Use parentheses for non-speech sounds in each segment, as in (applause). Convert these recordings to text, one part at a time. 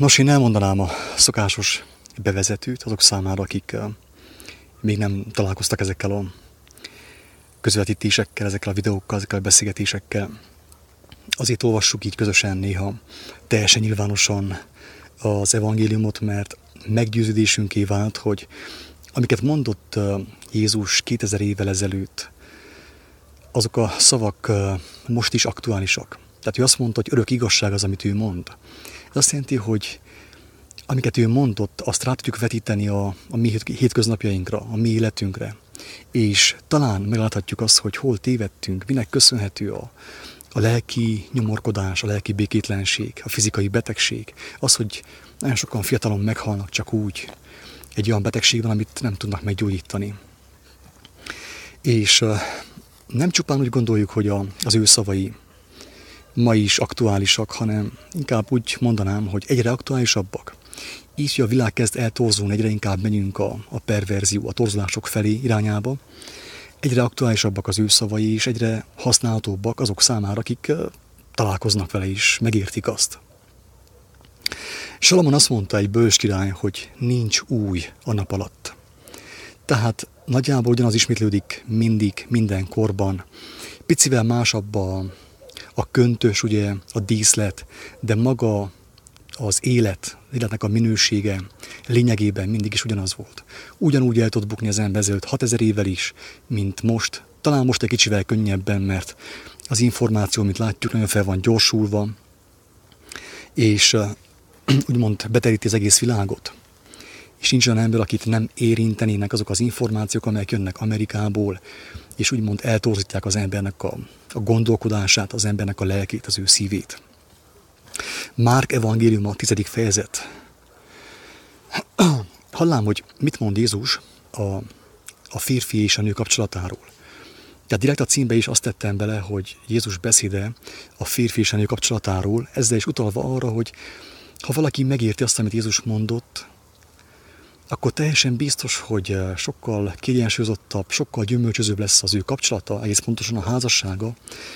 Nos, én elmondanám a szokásos bevezetőt azok számára, akik még nem találkoztak ezekkel a közvetítésekkel, ezekkel a videókkal, ezekkel a beszélgetésekkel. Azért olvassuk így közösen néha teljesen nyilvánosan az evangéliumot, mert meggyőződésünké vált, hogy amiket mondott Jézus 2000 évvel ezelőtt, azok a szavak most is aktuálisak. Tehát ő azt mondta, hogy örök igazság az, amit ő mond. Ez azt jelenti, hogy amiket ő mondott, azt rá tudjuk vetíteni a, a mi hétköznapjainkra, a mi életünkre. És talán megláthatjuk azt, hogy hol tévedtünk, minek köszönhető a, a lelki nyomorkodás, a lelki békétlenség, a fizikai betegség, az, hogy nagyon sokan fiatalon meghalnak csak úgy, egy olyan betegségben, amit nem tudnak meggyógyítani. És nem csupán úgy gondoljuk, hogy a, az ő szavai ma is aktuálisak, hanem inkább úgy mondanám, hogy egyre aktuálisabbak. Így, hogy a világ kezd eltorzulni, egyre inkább menjünk a, a perverzió, a torzulások felé irányába, egyre aktuálisabbak az ő szavai, és egyre használhatóbbak azok számára, akik találkoznak vele is, megértik azt. Salamon azt mondta egy bős király, hogy nincs új a nap alatt. Tehát nagyjából ugyanaz ismétlődik mindig, minden korban. Picivel másabb a, a köntös, ugye, a díszlet, de maga az élet, az életnek a minősége lényegében mindig is ugyanaz volt. Ugyanúgy el tud bukni az ember ezelőtt 6000 évvel is, mint most. Talán most egy kicsivel könnyebben, mert az információ, amit látjuk, nagyon fel van gyorsulva, és (clears throat) úgymond beteríti az egész világot. És nincs olyan ember, akit nem érintenének azok az információk, amelyek jönnek Amerikából, és úgymond eltorzítják az embernek a, a gondolkodását, az embernek a lelkét, az ő szívét. Márk evangélium a tizedik fejezet. (clears throat) Hallám, hogy mit mond Jézus a, a férfi és a nő kapcsolatáról. Tehát direkt a címbe is azt tettem bele, hogy Jézus beszéde a férfi és a nő kapcsolatáról, ezzel is utalva arra, hogy ha valaki megérti azt, amit Jézus mondott, akkor teljesen biztos, hogy eh, sokkal kiegyensúlyozottabb, sokkal gyümölcsözőbb lesz az ő kapcsolata, egész pontosan a házassága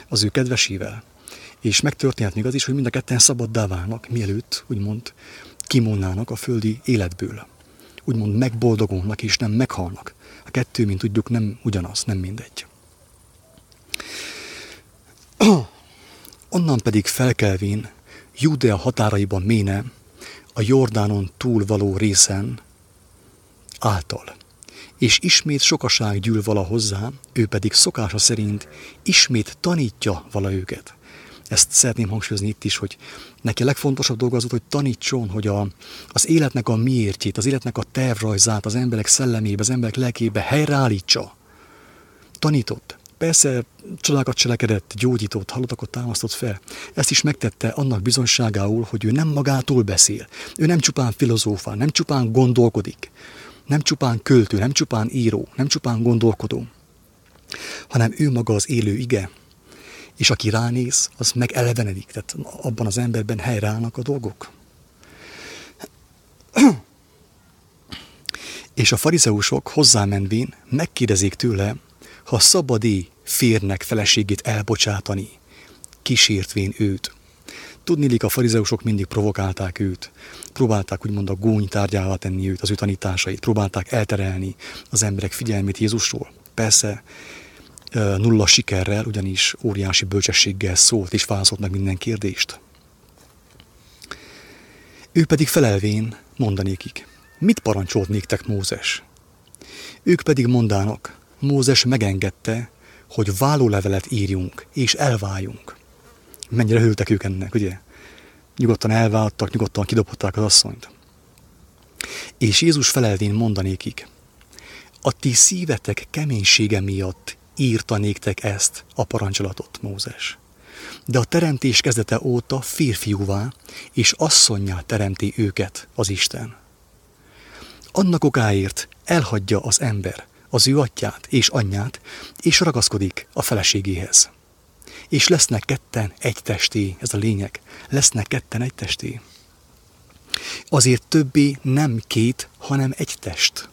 az ő kedvesével. És megtörténhet még az is, hogy mind a ketten szabaddá válnak, mielőtt, úgymond, kimondnának a földi életből. Úgymond megboldogulnak és nem meghalnak. A kettő, mint tudjuk, nem ugyanaz, nem mindegy. Onnan pedig felkelvén Judea határaiban méne, a Jordánon túl való részen által. És ismét sokaság gyűl vala hozzá, ő pedig szokása szerint ismét tanítja vala őket. Ezt szeretném hangsúlyozni itt is, hogy neki a legfontosabb dolga az, hogy tanítson, hogy a, az életnek a miértjét, az életnek a tervrajzát az emberek szellemébe, az emberek lelkébe helyreállítsa. Tanított. Persze csodákat cselekedett, gyógyított, halottakat támasztott fel. Ezt is megtette annak bizonyságául, hogy ő nem magától beszél. Ő nem csupán filozófál, nem csupán gondolkodik, nem csupán költő, nem csupán író, nem csupán gondolkodó, hanem ő maga az élő ige, és aki ránéz, az meg elevenedik, tehát abban az emberben helyreállnak a dolgok. (clears throat) És a farizeusok hozzámenvén megkérdezik tőle, ha szabadi férnek feleségét elbocsátani, kísértvén őt. Tudnilik, a farizeusok mindig provokálták őt. Próbálták úgymond a gúny tárgyává tenni őt, az ő tanításait. Próbálták elterelni az emberek figyelmét Jézusról. Persze nulla sikerrel, ugyanis óriási bölcsességgel szólt és válaszolt meg minden kérdést. Ő pedig felelvén mondanékik, mit parancsolt néktek Mózes? Ők pedig mondának, Mózes megengedte, hogy vállólevelet írjunk, és elváljunk. Mennyire hűltek ők ennek, ugye? Nyugodtan elváltak, nyugodtan kidobhatták az asszonyt. És Jézus felelvén mondanékik, a ti szívetek keménysége miatt írta néktek ezt a parancsolatot, Mózes. De a teremtés kezdete óta férfiúvá és asszonyjá teremti őket az Isten. Annak okáért elhagyja az ember az ő atyát és anyját, és ragaszkodik a feleségéhez. És lesznek ketten egy testé, ez a lényeg, lesznek ketten egy testé. Azért többé nem két, hanem egy test.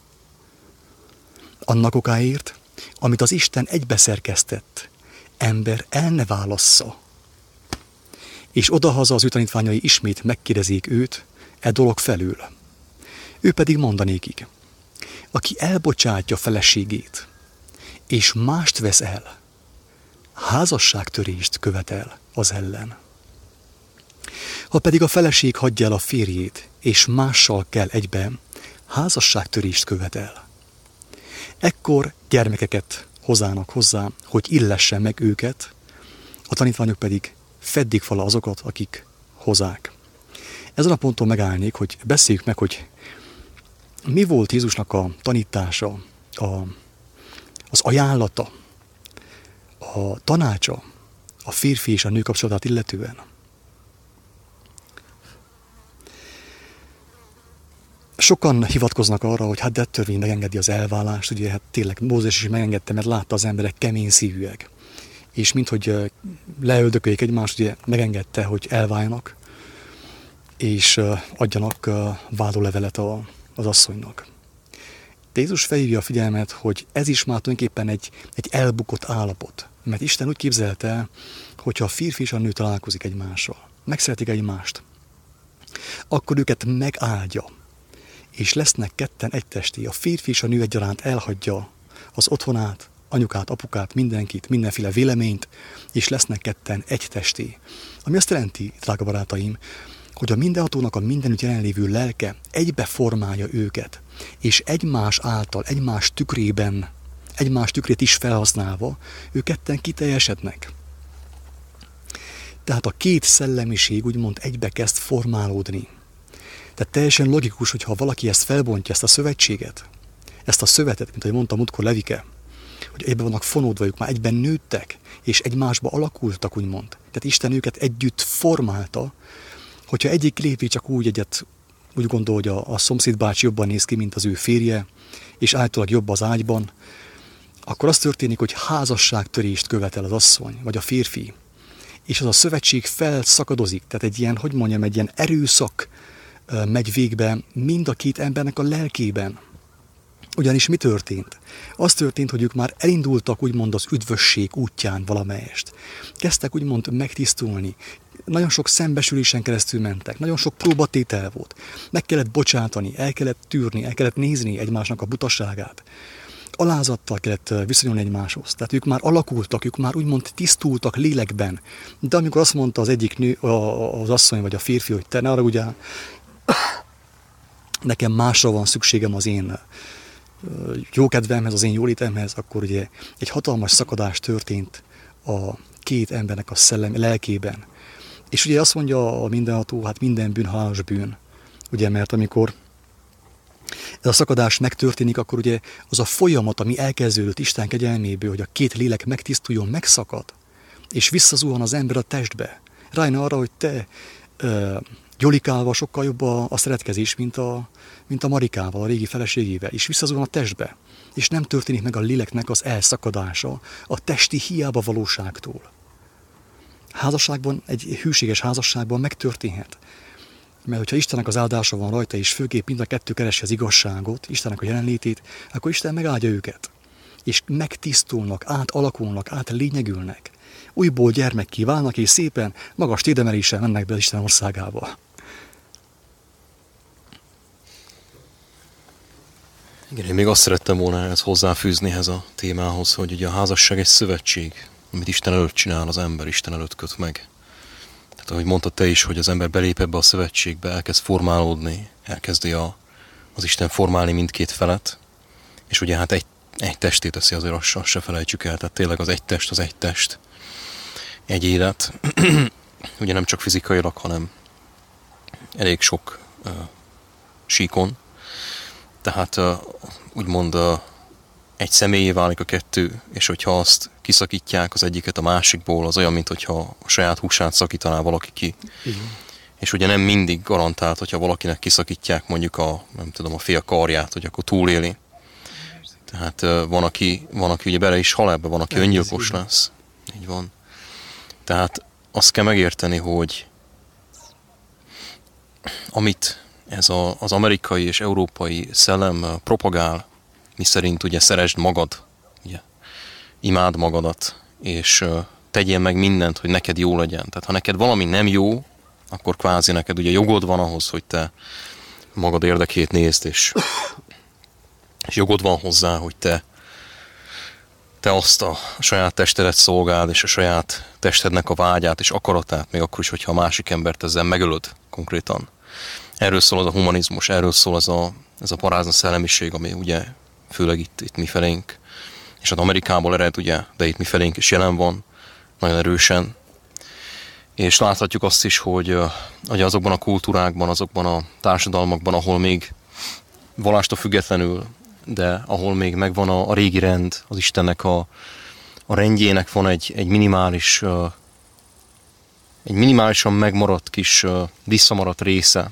Annak okáért, amit az Isten egybeszerkesztett, ember el ne válassza. És odahaza az ő tanítványai ismét megkérdezik őt, e dolog felül. Ő pedig mondanékig, aki elbocsátja feleségét, és mást vesz el, házasságtörést követel az ellen. Ha pedig a feleség hagyja el a férjét, és mással kell egybe, házasságtörést követel. Ekkor gyermekeket hozának hozzá, hogy illesse meg őket, a tanítványok pedig feddik fel azokat, akik hozák. Ezen a ponton megállnék, hogy beszéljük meg, hogy mi volt Jézusnak a tanítása, a, az ajánlata, a tanácsa a férfi és a nő kapcsolatát illetően. Sokan hivatkoznak arra, hogy hát de törvény megengedi az elvállást, ugye hát tényleg Mózes is megengedte, mert látta az emberek kemény szívűek. És minthogy leöldököljék egymást, ugye megengedte, hogy elváljanak, és adjanak vádólevelet a, az asszonynak. De Jézus felhívja a figyelmet, hogy ez is már tulajdonképpen egy, egy elbukott állapot. Mert Isten úgy képzelte, hogyha a férfi és a nő találkozik egymással, megszeretik egymást, akkor őket megáldja, és lesznek ketten egy testi. A férfi és a nő egyaránt elhagyja az otthonát, anyukát, apukát, mindenkit, mindenféle véleményt, és lesznek ketten egy testi. Ami azt jelenti, drága barátaim, hogy a mindenhatónak a mindenütt jelenlévő lelke egybe formálja őket, és egymás által, egymás tükrében, egymás tükrét is felhasználva, ők ketten kiteljesednek. Tehát a két szellemiség úgymond egybe kezd formálódni. Tehát teljesen logikus, hogy ha valaki ezt felbontja, ezt a szövetséget, ezt a szövetet, mint ahogy mondtam múltkor Levike, hogy egyben vannak fonódva, ők már egyben nőttek, és egymásba alakultak, úgymond. Tehát Isten őket együtt formálta, hogyha egyik lépi csak úgy egyet úgy gondol, hogy a, a szomszéd bácsi jobban néz ki, mint az ő férje, és általában jobb az ágyban, akkor az történik, hogy házasságtörést követel az asszony, vagy a férfi. És az a szövetség felszakadozik, tehát egy ilyen, hogy mondjam, egy ilyen erőszak megy végbe mind a két embernek a lelkében. Ugyanis mi történt? Az történt, hogy ők már elindultak úgymond az üdvösség útján valamelyest. Kezdtek úgymond megtisztulni, nagyon sok szembesülésen keresztül mentek, nagyon sok próbatétel volt. Meg kellett bocsátani, el kellett tűrni, el kellett nézni egymásnak a butaságát. Alázattal kellett viszonyulni egymáshoz. Tehát ők már alakultak, ők már úgymond tisztultak lélekben. De amikor azt mondta az egyik nő, az asszony vagy a férfi, hogy te ne arra ugye, (coughs) nekem másra van szükségem az én jókedvemhez, az én jólétemhez, akkor ugye egy hatalmas szakadás történt a két embernek a szellem lelkében. És ugye azt mondja a mindenható, hát minden bűn halálos bűn. Ugye, mert amikor ez a szakadás megtörténik, akkor ugye az a folyamat, ami elkezdődött Isten kegyelméből, hogy a két lélek megtisztuljon, megszakad, és visszazuhan az ember a testbe. Rájna arra, hogy te ö, Jolikával sokkal jobb a, a szeretkezés, mint a, mint a Marikával, a régi feleségével, és visszazuhan a testbe. És nem történik meg a léleknek az elszakadása a testi hiába valóságtól házasságban, egy hűséges házasságban megtörténhet. Mert hogyha Istennek az áldása van rajta, és főképp mind a kettő keresi az igazságot, Istennek a jelenlétét, akkor Isten megáldja őket. És megtisztulnak, átalakulnak, átlényegülnek. Újból gyermek kívánnak, és szépen magas tédemeléssel mennek be Isten országába. Igen, én még azt szerettem volna ez hozzáfűzni ehhez a témához, hogy ugye a házasság egy szövetség, amit Isten előtt csinál az ember, Isten előtt köt meg. Tehát ahogy mondtad te is, hogy az ember belép ebbe a szövetségbe, elkezd formálódni, elkezdi a, az Isten formálni mindkét felet, és ugye hát egy, egy testét teszi azért azt, azt se felejtsük el, tehát tényleg az egy test az egy test, egy élet, (clears throat) ugye nem csak fizikailag, hanem elég sok uh, síkon, tehát uh, úgymond uh, egy személyé válik a kettő, és hogyha azt kiszakítják az egyiket a másikból, az olyan, mint hogyha a saját húsát szakítaná valaki ki. Igen. És ugye nem mindig garantált, hogyha valakinek kiszakítják mondjuk a, nem tudom, a fél karját, hogy akkor túléli. Tehát van, aki, van, aki ugye bele is hal ebbe, van, aki nem öngyilkos így lesz. Így van. Tehát azt kell megérteni, hogy amit ez a, az amerikai és európai szellem propagál, mi szerint ugye szeresd magad, ugye, imád magadat, és tegyél meg mindent, hogy neked jó legyen. Tehát ha neked valami nem jó, akkor kvázi neked ugye jogod van ahhoz, hogy te magad érdekét nézd, és, és jogod van hozzá, hogy te te azt a saját testedet szolgáld, és a saját testednek a vágyát és akaratát, még akkor is, hogyha a másik embert ezzel megölöd konkrétan. Erről szól az a humanizmus, erről szól az a, ez a parázna szellemiség, ami ugye főleg itt, itt mi felénk, és hát Amerikából ered, ugye, de itt mi felénk is jelen van, nagyon erősen. És láthatjuk azt is, hogy, hogy azokban a kultúrákban, azokban a társadalmakban, ahol még valástól függetlenül de ahol még megvan a, a régi rend, az Istennek a, a rendjének van egy, egy minimális, egy minimálisan megmaradt kis visszamaradt része,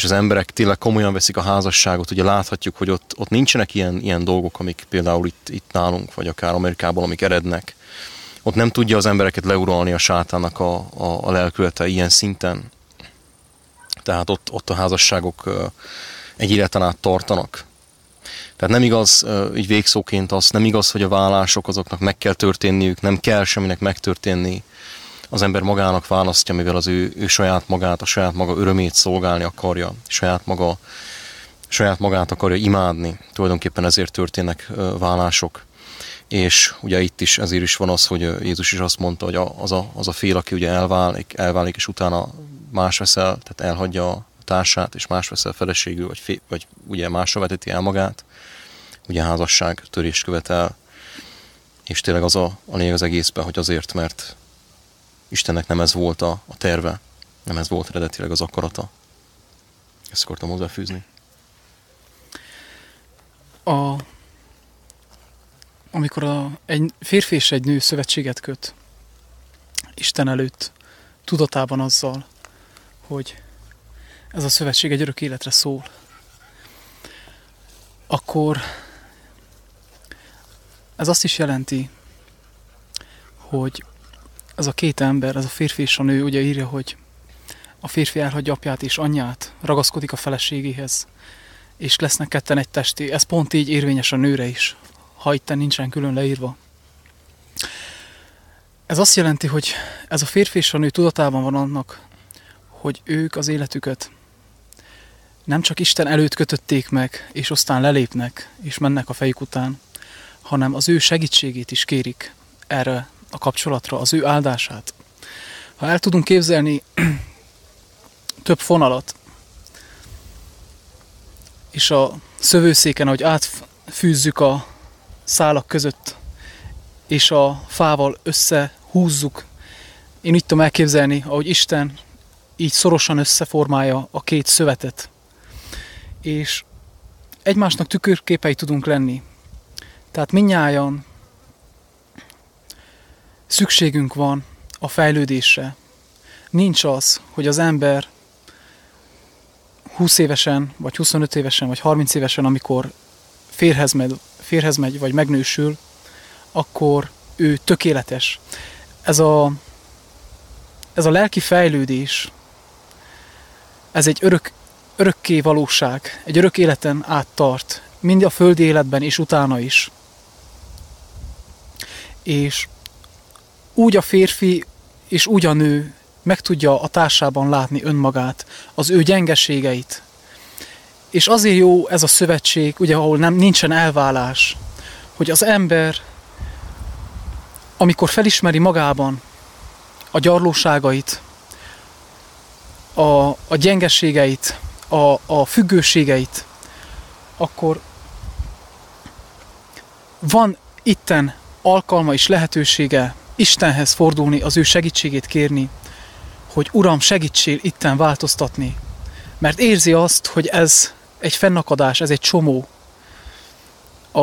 és az emberek tényleg komolyan veszik a házasságot, ugye láthatjuk, hogy ott, ott nincsenek ilyen, ilyen dolgok, amik például itt, itt nálunk, vagy akár Amerikában, amik erednek. Ott nem tudja az embereket leuralni a sátának a, a, a lelkülete ilyen szinten. Tehát ott, ott a házasságok egy életen át tartanak. Tehát nem igaz, így végszóként az, nem igaz, hogy a vállások azoknak meg kell történniük, nem kell semminek megtörténni. Az ember magának választja, mivel az ő, ő saját magát, a saját maga örömét szolgálni akarja, saját maga saját magát akarja imádni. Tulajdonképpen ezért történnek vállások. És ugye itt is ezért is van az, hogy Jézus is azt mondta, hogy az a, az a fél, aki ugye elválik, elválik, és utána más veszel, tehát elhagyja a társát, és más veszel feleségül, vagy, fé, vagy ugye másra veteti el magát, ugye házasság törés követel, és tényleg az a, a lényeg az egészben, hogy azért, mert Istennek nem ez volt a, a terve, nem ez volt eredetileg az akarata. Ezt akartam hozzáfűzni. A, amikor a, egy férfi és egy nő szövetséget köt Isten előtt, tudatában azzal, hogy ez a szövetség egy örök életre szól, akkor ez azt is jelenti, hogy ez a két ember, ez a férfi és a nő ugye írja, hogy a férfi elhagyja apját és anyját, ragaszkodik a feleségéhez, és lesznek ketten egy testi. Ez pont így érvényes a nőre is, ha itt nincsen külön leírva. Ez azt jelenti, hogy ez a férfi és a nő tudatában van annak, hogy ők az életüket nem csak Isten előtt kötötték meg, és aztán lelépnek, és mennek a fejük után, hanem az ő segítségét is kérik erre a kapcsolatra, az ő áldását. Ha el tudunk képzelni (clears throat) több fonalat, és a szövőszéken, hogy átfűzzük a szálak között, és a fával összehúzzuk, én így tudom elképzelni, ahogy Isten így szorosan összeformálja a két szövetet, és egymásnak tükörképei tudunk lenni. Tehát minnyáján szükségünk van a fejlődésre. Nincs az, hogy az ember 20 évesen, vagy 25 évesen, vagy 30 évesen, amikor férhez megy, férhez megy vagy megnősül, akkor ő tökéletes. Ez a, ez a lelki fejlődés, ez egy örök, örökké valóság, egy örök életen át tart, mind a földi életben és utána is. És úgy a férfi és úgy a nő meg tudja a társában látni önmagát, az ő gyengeségeit. És azért jó ez a szövetség, ugye ahol nem, nincsen elválás, hogy az ember, amikor felismeri magában a gyarlóságait, a, a gyengeségeit, a, a függőségeit, akkor van itten alkalma és lehetősége Istenhez fordulni, az ő segítségét kérni, hogy Uram, segítsél itten változtatni. Mert érzi azt, hogy ez egy fennakadás, ez egy csomó a,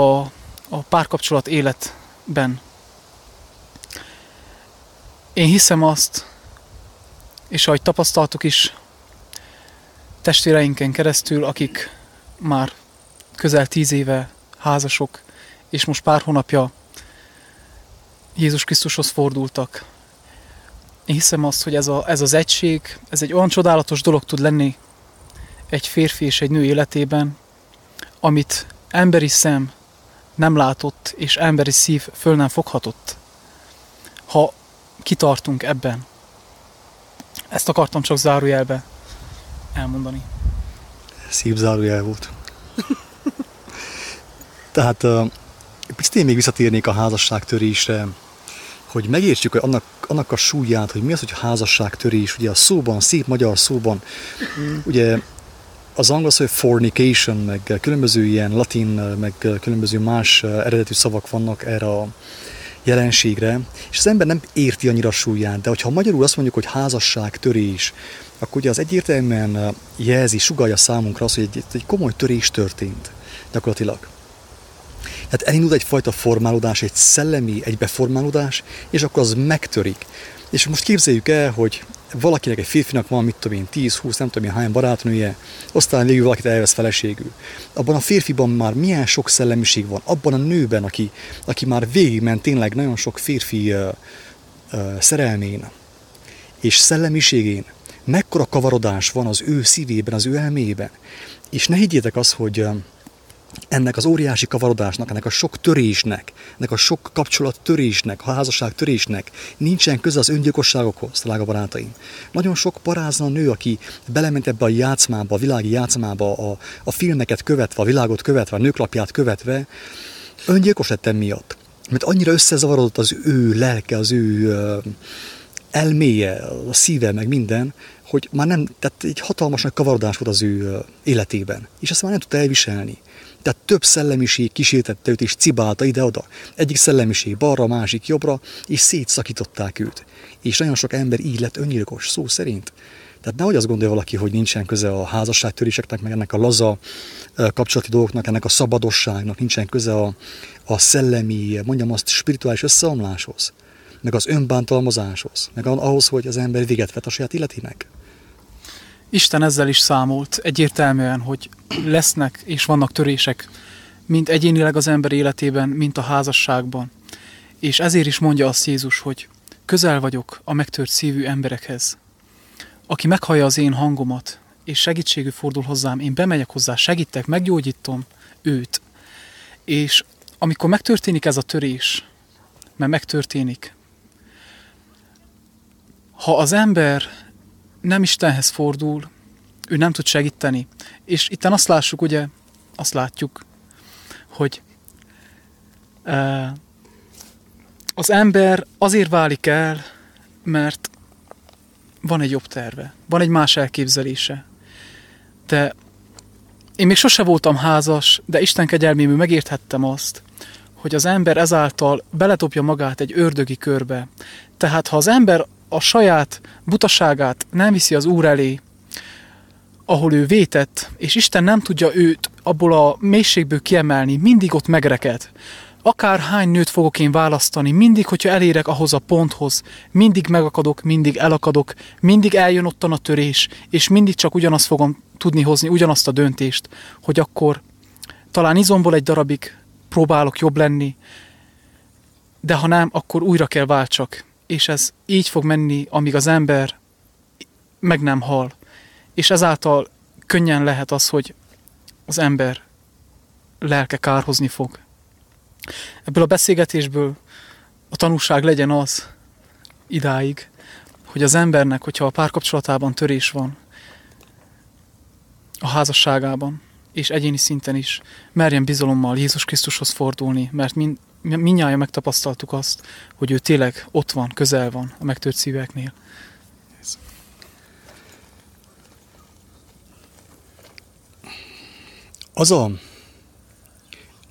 a párkapcsolat életben. Én hiszem azt, és ahogy tapasztaltuk is testvéreinken keresztül, akik már közel tíz éve házasok, és most pár hónapja Jézus Krisztushoz fordultak. Én hiszem azt, hogy ez, a, ez az egység, ez egy olyan csodálatos dolog tud lenni egy férfi és egy nő életében, amit emberi szem nem látott, és emberi szív föl nem foghatott. Ha kitartunk ebben. Ezt akartam csak zárójelbe elmondani. Szép zárójel volt. Tehát uh, picit én még visszatérnék a házasságtörésre, hogy megértsük hogy annak, annak a súlyát, hogy mi az, hogy házasságtörés, ugye a szóban, szép magyar szóban, ugye az angol szó, hogy fornication, meg különböző ilyen latin, meg különböző más eredetű szavak vannak erre a jelenségre, és az ember nem érti annyira súlyát, de hogyha magyarul azt mondjuk, hogy házasság, törés, akkor ugye az egyértelműen jelzi, sugalja számunkra azt, hogy egy, egy komoly törés történt gyakorlatilag. Tehát elindult egyfajta formálódás, egy szellemi egybeformálódás, és akkor az megtörik. És most képzeljük el, hogy valakinek, egy férfinak van, mit tudom én, 10-20, nem tudom én hány barátnője, aztán végül valakit elvesz feleségül. Abban a férfiban már milyen sok szellemiség van, abban a nőben, aki, aki már végigment tényleg nagyon sok férfi uh, uh, szerelmén és szellemiségén, mekkora kavarodás van az ő szívében, az ő elméjében. És ne higgyétek azt, hogy uh, ennek az óriási kavarodásnak, ennek a sok törésnek, ennek a sok kapcsolat törésnek, a házasság törésnek nincsen köze az öngyilkosságokhoz, drága barátaim. Nagyon sok parázna nő, aki belement ebbe a játszmába, a világi játszmába, a, a filmeket követve, a világot követve, a nőklapját követve, öngyilkos lett miatt. Mert annyira összezavarodott az ő lelke, az ő elméje, a szíve, meg minden, hogy már nem, tehát egy hatalmas nagy kavarodás volt az ő életében. És ezt már nem tudta elviselni. Tehát több szellemiség kísértette őt és cibálta ide-oda. Egyik szellemiség balra, másik jobbra, és szétszakították őt. És nagyon sok ember így lett öngyilkos, szó szerint. Tehát nehogy azt gondolja valaki, hogy nincsen köze a házasságtöréseknek, meg ennek a laza kapcsolati dolgoknak, ennek a szabadosságnak, nincsen köze a, a szellemi, mondjam azt, spirituális összeomláshoz, meg az önbántalmazáshoz, meg ahhoz, hogy az ember véget vet a saját életének. Isten ezzel is számolt egyértelműen, hogy lesznek és vannak törések, mint egyénileg az ember életében, mint a házasságban. És ezért is mondja azt Jézus, hogy közel vagyok a megtört szívű emberekhez. Aki meghallja az én hangomat, és segítségű fordul hozzám, én bemegyek hozzá, segítek, meggyógyítom őt. És amikor megtörténik ez a törés, mert megtörténik, ha az ember nem Istenhez fordul, ő nem tud segíteni. És itt azt lássuk, ugye, azt látjuk, hogy az ember azért válik el, mert van egy jobb terve, van egy más elképzelése. De én még sose voltam házas, de Isten kegyelméből megérthettem azt, hogy az ember ezáltal beletopja magát egy ördögi körbe. Tehát ha az ember a saját butaságát nem viszi az Úr elé, ahol ő vétett, és Isten nem tudja őt abból a mélységből kiemelni, mindig ott megreked. Akár hány nőt fogok én választani, mindig, hogyha elérek ahhoz a ponthoz, mindig megakadok, mindig elakadok, mindig eljön ottan a törés, és mindig csak ugyanazt fogom tudni hozni, ugyanazt a döntést, hogy akkor talán izomból egy darabig próbálok jobb lenni, de ha nem, akkor újra kell váltsak és ez így fog menni, amíg az ember meg nem hal. És ezáltal könnyen lehet az, hogy az ember lelke kárhozni fog. Ebből a beszélgetésből a tanúság legyen az idáig, hogy az embernek, hogyha a párkapcsolatában törés van, a házasságában, és egyéni szinten is merjen bizalommal Jézus Krisztushoz fordulni, mert mind, minnyáján megtapasztaltuk azt, hogy ő tényleg ott van, közel van a megtört szíveknél. Az a,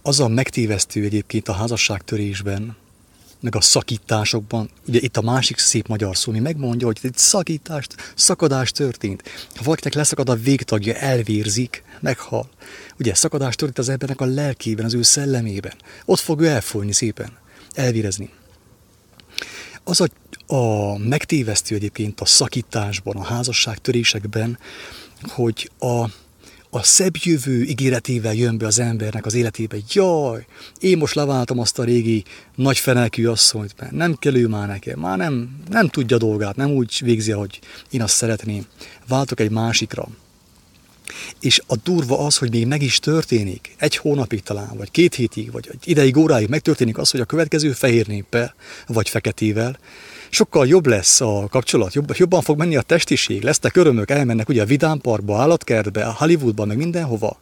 az a megtévesztő egyébként a házasságtörésben, meg a szakításokban, ugye itt a másik szép magyar szó, mi megmondja, hogy egy szakítást, szakadás történt. Ha valakinek leszakad a végtagja, elvérzik, meghal. Ugye szakadás történt az embernek a lelkében, az ő szellemében. Ott fog ő elfolyni szépen, elvérezni. Az a, a megtévesztő egyébként a szakításban, a házasság törésekben, hogy a, a szebb jövő ígéretével jön be az embernek az életébe. Jaj, én most leváltam azt a régi nagy fenelkű asszonyt, mert nem kell ő már nekem, már nem, nem tudja dolgát, nem úgy végzi, ahogy én azt szeretném. Váltok egy másikra. és a durva az, hogy még meg is történik, egy hónapig talán, vagy két hétig, vagy egy ideig, óráig megtörténik az, hogy a következő fehér néppel, vagy feketével, sokkal jobb lesz a kapcsolat, jobb, jobban fog menni a testiség, lesznek örömök, elmennek ugye a vidámparkba, állatkertbe, a Hollywoodba, meg mindenhova,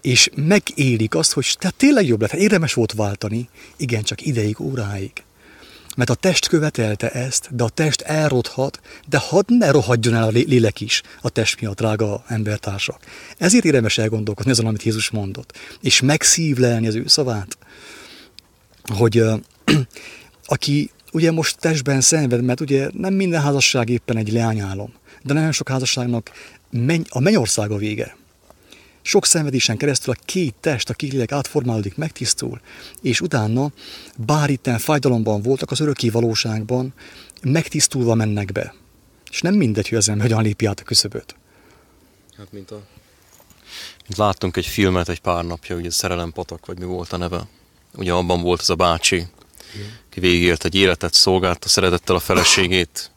és megélik azt, hogy tehát tényleg jobb lett, hát érdemes volt váltani, igen, csak ideig, óráig. Mert a test követelte ezt, de a test elrothat, de hadd ne rohadjon el a lélek is a test miatt, drága embertársak. Ezért érdemes elgondolkodni azon, amit Jézus mondott, és megszívlelni az ő szavát, hogy (clears throat) aki ugye most testben szenved, mert ugye nem minden házasság éppen egy leányálom, de nagyon sok házasságnak menny, a mennyországa vége. Sok szenvedésen keresztül a két test, a két lélek átformálódik, megtisztul, és utána, bár itten fájdalomban voltak, az öröki valóságban megtisztulva mennek be. És nem mindegy, hogy az ember hogyan lépi át a küszöböt. Hát, mint a... Mint láttunk egy filmet egy pár napja, ugye Szerelem patak, vagy mi volt a neve. Ugye abban volt az a bácsi, aki végigélt egy életet, szolgálta szeretettel a feleségét,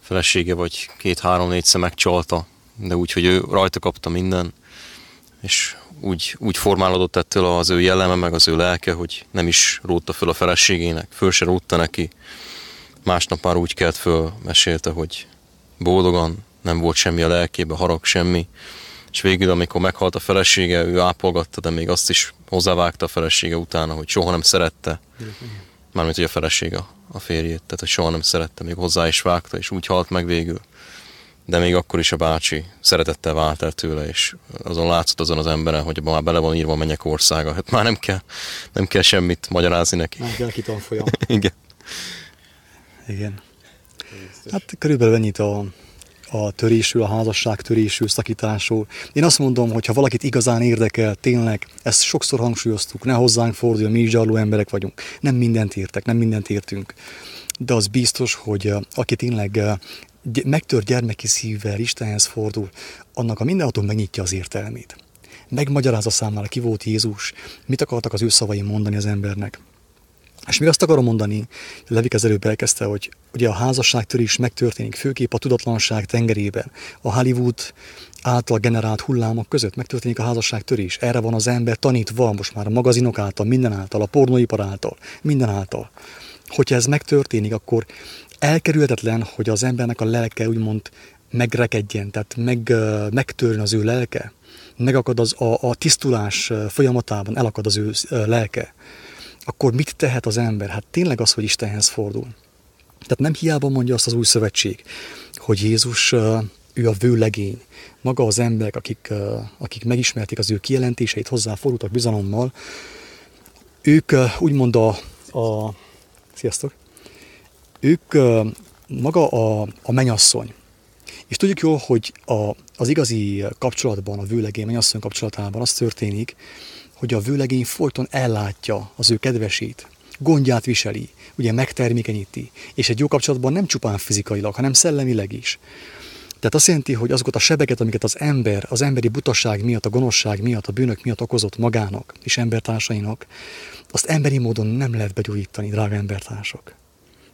felesége vagy két-három-négyszer megcsalta, de úgy, hogy ő rajta kapta minden, és úgy, úgy formálódott ettől az ő jelleme, meg az ő lelke, hogy nem is rótta föl a feleségének, föl se rótta neki. Másnap már úgy kelt föl, mesélte, hogy boldogan, nem volt semmi a lelkébe, harag, semmi. És végül, amikor meghalt a felesége, ő ápolgatta, de még azt is hozzávágta a felesége utána, hogy soha nem szerette. Mármint, hogy a felesége a férjét, tehát hogy soha nem szerette, még hozzá is vágta, és úgy halt meg végül de még akkor is a bácsi szeretettel vált el tőle, és azon látszott azon az emberen, hogy már bele van írva a mennyek országa. Hát már nem kell, nem kell semmit magyarázni neki. Nem kell neki tanfolyam. (laughs) Igen. Igen. Hát körülbelül ennyit a, a törésről, a házasság törésről, szakításról. Én azt mondom, hogy ha valakit igazán érdekel, tényleg, ezt sokszor hangsúlyoztuk, ne hozzánk forduljon, mi zsarló emberek vagyunk. Nem mindent értek, nem mindent értünk. De az biztos, hogy aki tényleg megtört gyermeki szívvel Istenhez fordul, annak a mindenható megnyitja az értelmét. Megmagyarázza számára, ki volt Jézus, mit akartak az ő szavai mondani az embernek. És még azt akarom mondani, Levik az előbb elkezdte, hogy ugye a házasságtörés megtörténik, főképp a tudatlanság tengerében, a Hollywood által generált hullámok között megtörténik a házasságtörés. Erre van az ember tanítva most már a magazinok által, minden által, a pornóipar által, minden által. Hogyha ez megtörténik, akkor elkerülhetetlen, hogy az embernek a lelke úgymond megrekedjen, tehát meg, megtörjön az ő lelke, megakad az a, a tisztulás folyamatában, elakad az ő lelke, akkor mit tehet az ember? Hát tényleg az, hogy Istenhez fordul. Tehát nem hiába mondja azt az új szövetség, hogy Jézus ő a vőlegény. Maga az emberek, akik, akik megismerték az ő kijelentéseit, hozzáfordultak bizalommal, ők úgymond a, a sziasztok, ők maga a, a menyasszony. És tudjuk jól, hogy a, az igazi kapcsolatban, a vőlegény menyasszony kapcsolatában az történik, hogy a vőlegény folyton ellátja az ő kedvesét, gondját viseli, ugye megtermékenyíti, és egy jó kapcsolatban nem csupán fizikailag, hanem szellemileg is. Tehát azt jelenti, hogy azokat a sebeket, amiket az ember, az emberi butasság miatt, a gonoszság miatt, a bűnök miatt okozott magának és embertársainak, azt emberi módon nem lehet begyógyítani, drága embertársak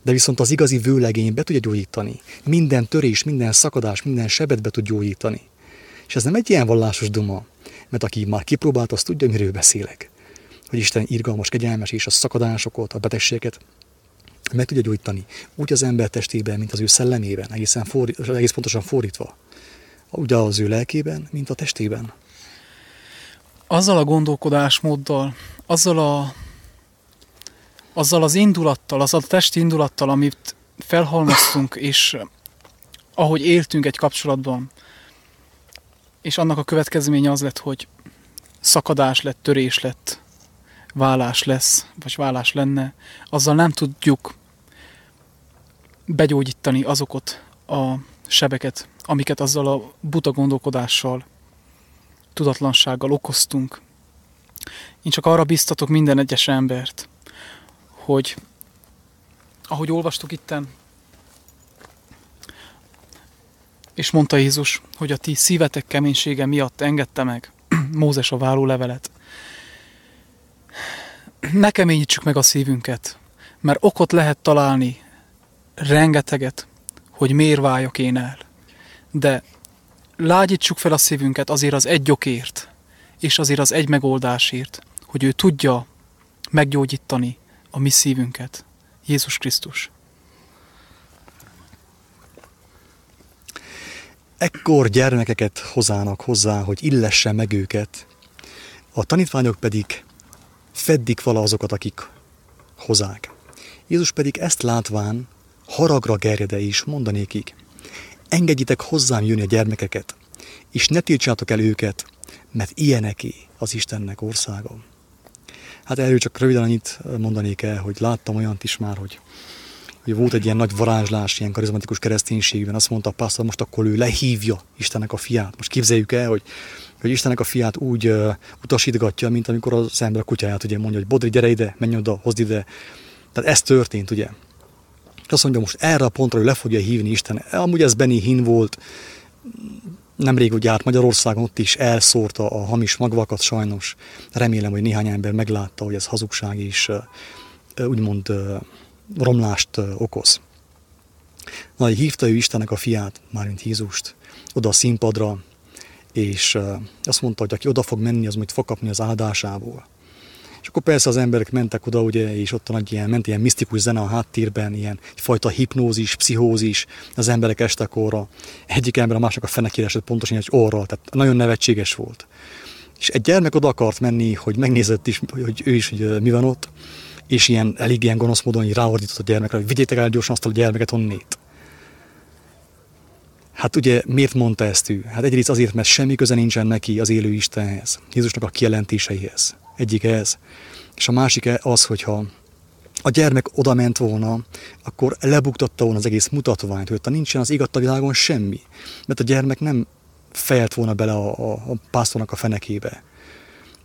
de viszont az igazi vőlegény be tudja gyógyítani. Minden törés, minden szakadás, minden sebet be tud gyógyítani. És ez nem egy ilyen vallásos duma, mert aki már kipróbált, az tudja, miről beszélek. Hogy Isten irgalmas, kegyelmes, és a szakadásokat, a betegséget meg tudja gyógyítani. Úgy az ember testében, mint az ő szellemében, egészen fordít, egész pontosan fordítva. Úgy az ő lelkében, mint a testében. Azzal a gondolkodásmóddal, azzal a azzal az indulattal, azzal a testi indulattal, amit felhalmoztunk, és ahogy éltünk egy kapcsolatban, és annak a következménye az lett, hogy szakadás lett, törés lett, vállás lesz, vagy vállás lenne, azzal nem tudjuk begyógyítani azokat a sebeket, amiket azzal a buta gondolkodással, tudatlansággal okoztunk. Én csak arra biztatok minden egyes embert, hogy ahogy olvastuk itten, és mondta Jézus, hogy a ti szívetek keménysége miatt engedte meg (clears throat) Mózes a vállólevelet. Ne keményítsük meg a szívünket, mert okot lehet találni rengeteget, hogy miért váljak én el. De lágyítsuk fel a szívünket azért az egy okért, és azért az egy megoldásért, hogy ő tudja meggyógyítani a mi szívünket. Jézus Krisztus. Ekkor gyermekeket hozának hozzá, hogy illesse meg őket, a tanítványok pedig feddik vala azokat, akik hozák. Jézus pedig ezt látván haragra gerjede is mondanékig, engedjitek hozzám jönni a gyermekeket, és ne tiltsátok el őket, mert ilyeneké az Istennek országa. Hát erről csak röviden annyit mondanék el, hogy láttam olyant is már, hogy, hogy volt egy ilyen nagy varázslás, ilyen karizmatikus kereszténységben, azt mondta a pásztor, most akkor ő lehívja Istennek a fiát. Most képzeljük el, hogy, hogy Istennek a fiát úgy uh, utasítgatja, mint amikor az ember a kutyáját ugye mondja, hogy Bodri, gyere ide, menj oda, hozd ide. Tehát ez történt, ugye. Azt mondja, most erre a pontra ő le fogja hívni Isten. Amúgy ez Benny Hinn volt, nemrég ugye járt Magyarországon, ott is elszórta a hamis magvakat sajnos. Remélem, hogy néhány ember meglátta, hogy ez hazugság és úgymond romlást okoz. Na, hívta ő Istennek a fiát, mármint Jézust, oda a színpadra, és azt mondta, hogy aki oda fog menni, az majd fog kapni az áldásából. És akkor persze az emberek mentek oda, ugye, és ott nagy ilyen, ment ilyen misztikus zene a háttérben, ilyen egyfajta hipnózis, pszichózis, az emberek estek orra. Egyik ember a másnak a fenekére esett pontosan egy orra, tehát nagyon nevetséges volt. És egy gyermek oda akart menni, hogy megnézett is, hogy ő is, hogy mi van ott, és ilyen elég ilyen gonosz módon ráordított a gyermekre, hogy vigyétek el gyorsan azt a gyermeket onnét. Hát ugye miért mondta ezt ő? Hát egyrészt azért, mert semmi köze nincsen neki az élő Istenhez, Jézusnak a kijelentéseihez. Egyik ez. És a másik az, hogyha a gyermek oda ment volna, akkor lebuktatta volna az egész mutatványt, hogy nincsen az igatta világon semmi. Mert a gyermek nem fejelt volna bele a, a, a pásztornak a fenekébe.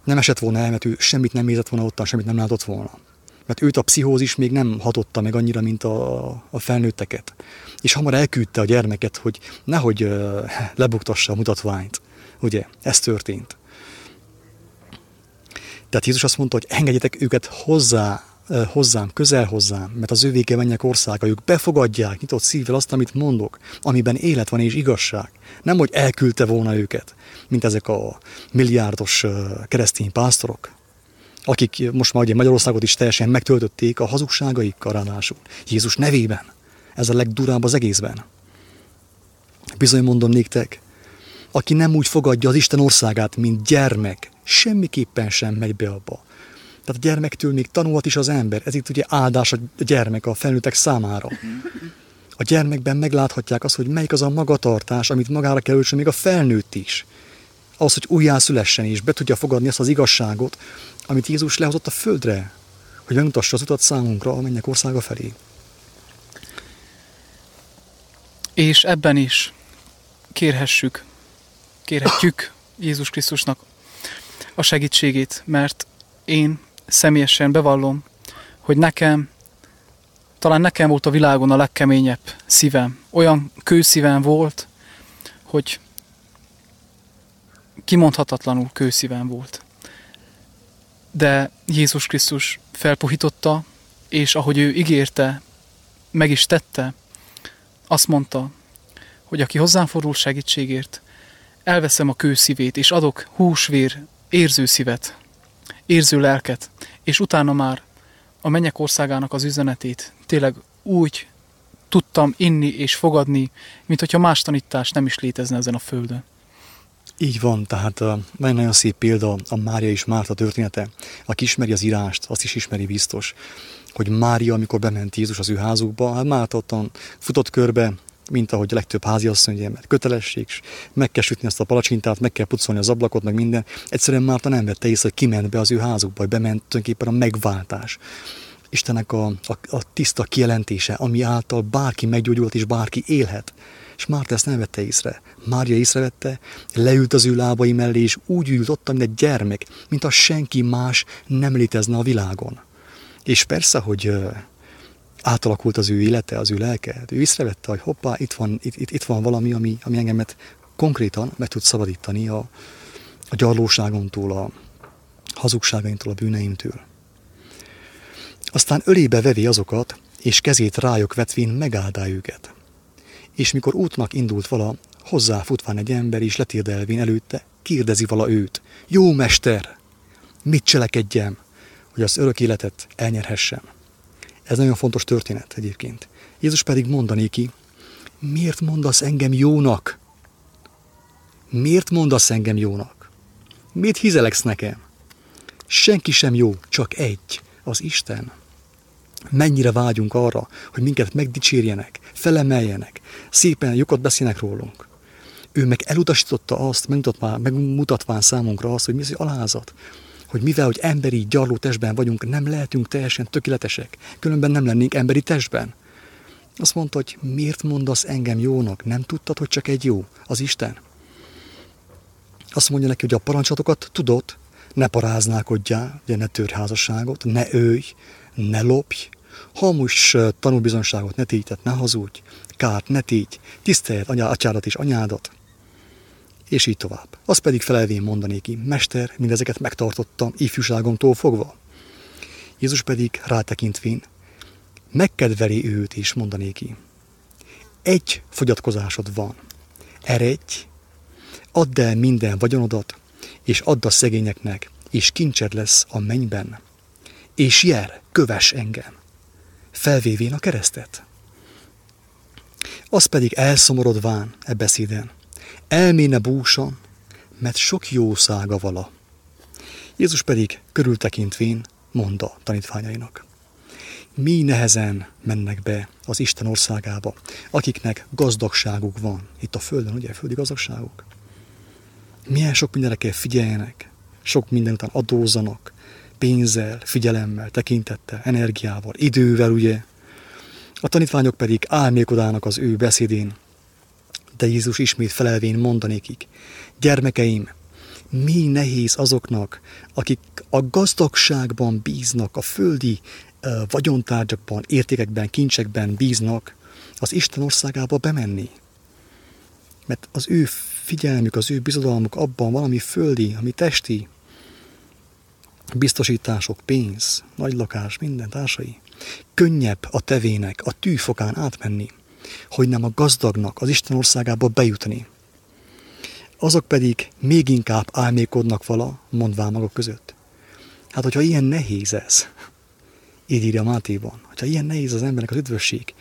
Nem esett volna el, mert ő semmit nem nézett volna ottan, semmit nem látott volna. Mert őt a pszichózis még nem hatotta meg annyira, mint a, a felnőtteket. És hamar elküldte a gyermeket, hogy nehogy uh, lebuktassa a mutatványt. Ugye, ez történt. Tehát Jézus azt mondta, hogy engedjetek őket hozzá, hozzám, közel hozzám, mert az ővéke mennyek országa, ők befogadják nyitott szívvel azt, amit mondok, amiben élet van és igazság. Nem, hogy elküldte volna őket, mint ezek a milliárdos keresztény pásztorok, akik most már ugye Magyarországot is teljesen megtöltötték a hazugságaikkal ráadásul. Jézus nevében. Ez a legdurább az egészben. Bizony mondom néktek, aki nem úgy fogadja az Isten országát, mint gyermek, semmiképpen sem megy be abba. Tehát a gyermektől még tanulhat is az ember. Ez itt ugye áldás a gyermek a felnőttek számára. A gyermekben megláthatják azt, hogy melyik az a magatartás, amit magára kell még a felnőtt is. Az, hogy újjászülessen és be tudja fogadni azt az igazságot, amit Jézus lehozott a földre, hogy megmutassa az utat számunkra a mennyek országa felé. És ebben is kérhessük, kérhetjük Jézus Krisztusnak a segítségét, mert én személyesen bevallom, hogy nekem, talán nekem volt a világon a legkeményebb szívem. Olyan kőszívem volt, hogy kimondhatatlanul kőszívem volt. De Jézus Krisztus felpuhította, és ahogy ő ígérte, meg is tette, azt mondta, hogy aki hozzám fordul segítségért, elveszem a kőszívét, és adok húsvér érző szívet, érző lelket, és utána már a mennyek országának az üzenetét tényleg úgy tudtam inni és fogadni, mint hogyha más tanítás nem is létezne ezen a földön. Így van, tehát uh, nagyon szép példa a Mária és Márta története. Aki ismeri az írást, azt is ismeri biztos, hogy Mária, amikor bement Jézus az ő házukba, hát Márta ottan futott körbe, mint ahogy a legtöbb háziasszony, ugye, mert kötelesség, és meg kell sütni azt a palacsintát, meg kell pucolni az ablakot, meg minden. Egyszerűen Márta nem vette észre, hogy kiment be az ő házukba, hogy bement tulajdonképpen a megváltás. Istennek a, a, a tiszta kijelentése, ami által bárki meggyógyult és bárki élhet. És Márta ezt nem vette észre. Mária észrevette, leült az ő lábai mellé, és úgy ült ott, mint egy gyermek, mint a senki más nem létezne a világon. És persze, hogy átalakult az ő élete, az ő lelke. Ő észrevette, hogy hoppá, itt van, itt, itt, itt van valami, ami, ami engemet konkrétan meg tud szabadítani a, a gyarlóságomtól, a hazugságaimtól, a bűneimtől. Aztán ölébe vevi azokat, és kezét rájuk vetvén megáldá őket. És mikor útnak indult vala, hozzáfutván egy ember is letérdelvén előtte, kérdezi vala őt. Jó mester, mit cselekedjem, hogy az örök életet elnyerhessem? Ez nagyon fontos történet egyébként. Jézus pedig mondani ki, miért mondasz engem jónak? Miért mondasz engem jónak? Miért hizeleksz nekem? Senki sem jó, csak egy, az Isten. Mennyire vágyunk arra, hogy minket megdicsérjenek, felemeljenek, szépen lyukat beszélnek rólunk. Ő meg elutasította azt, megmutatván, megmutatván számunkra azt, hogy mi az, hogy alázat, hogy mivel, hogy emberi gyarló testben vagyunk, nem lehetünk teljesen tökéletesek, különben nem lennénk emberi testben. Azt mondta, hogy miért mondasz engem jónak? Nem tudtad, hogy csak egy jó, az Isten? Azt mondja neki, hogy a parancsatokat tudod, ne paráználkodjál, ugye ne törj házasságot, ne ölj, ne lopj, hamus tanúbizonságot ne tégy, tehát ne hazudj, kárt ne tégy, tiszteld anyá, atyádat és anyádat, és így tovább. Az pedig felelvén mondanék ki, Mester, mindezeket megtartottam ifjúságomtól fogva. Jézus pedig rátekintvén megkedveli őt és mondanék ki. Egy fogyatkozásod van. Eredj, add el minden vagyonodat, és add a szegényeknek, és kincsed lesz a mennyben. És jer, köves engem, felvévén a keresztet. Az pedig elszomorodván e beszéden, elméne búsa, mert sok jószága vala. Jézus pedig körültekintvén mondta tanítványainak. Mi nehezen mennek be az Isten országába, akiknek gazdagságuk van. Itt a Földön, ugye, földi gazdagságuk. Milyen sok mindenre kell figyeljenek, sok minden után adózzanak, pénzzel, figyelemmel, tekintettel, energiával, idővel, ugye. A tanítványok pedig álmélkodának az ő beszédén, de Jézus ismét felelvén mondanékik, gyermekeim, mi nehéz azoknak, akik a gazdagságban bíznak, a földi uh, vagyontárgyakban, értékekben, kincsekben bíznak, az Isten országába bemenni. Mert az ő figyelmük, az ő bizodalmuk abban valami földi, ami testi, biztosítások, pénz, nagy lakás, minden társai. Könnyebb a tevének, a tűfokán átmenni, hogy nem a gazdagnak az Isten országába bejutni. Azok pedig még inkább álmékodnak vala, mondván maguk között. Hát, hogyha ilyen nehéz ez, így írja Mátéban, hogyha ilyen nehéz az embernek az üdvösség,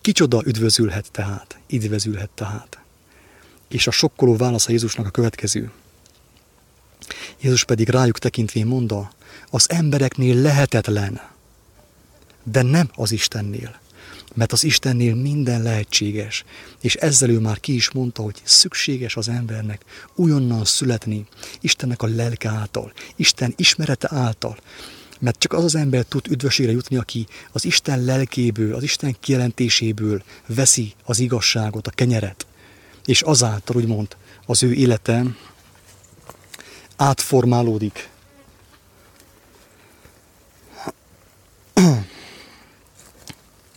kicsoda üdvözülhet tehát, üdvözülhet tehát. És a sokkoló válasza Jézusnak a következő. Jézus pedig rájuk tekintvén mondta, az embereknél lehetetlen, de nem az Istennél. Mert az Istennél minden lehetséges, és ezzel ő már ki is mondta, hogy szükséges az embernek újonnan születni Istennek a lelke által, Isten ismerete által, mert csak az az ember tud üdvösségre jutni, aki az Isten lelkéből, az Isten kijelentéséből veszi az igazságot, a kenyeret, és azáltal úgymond az ő élete átformálódik.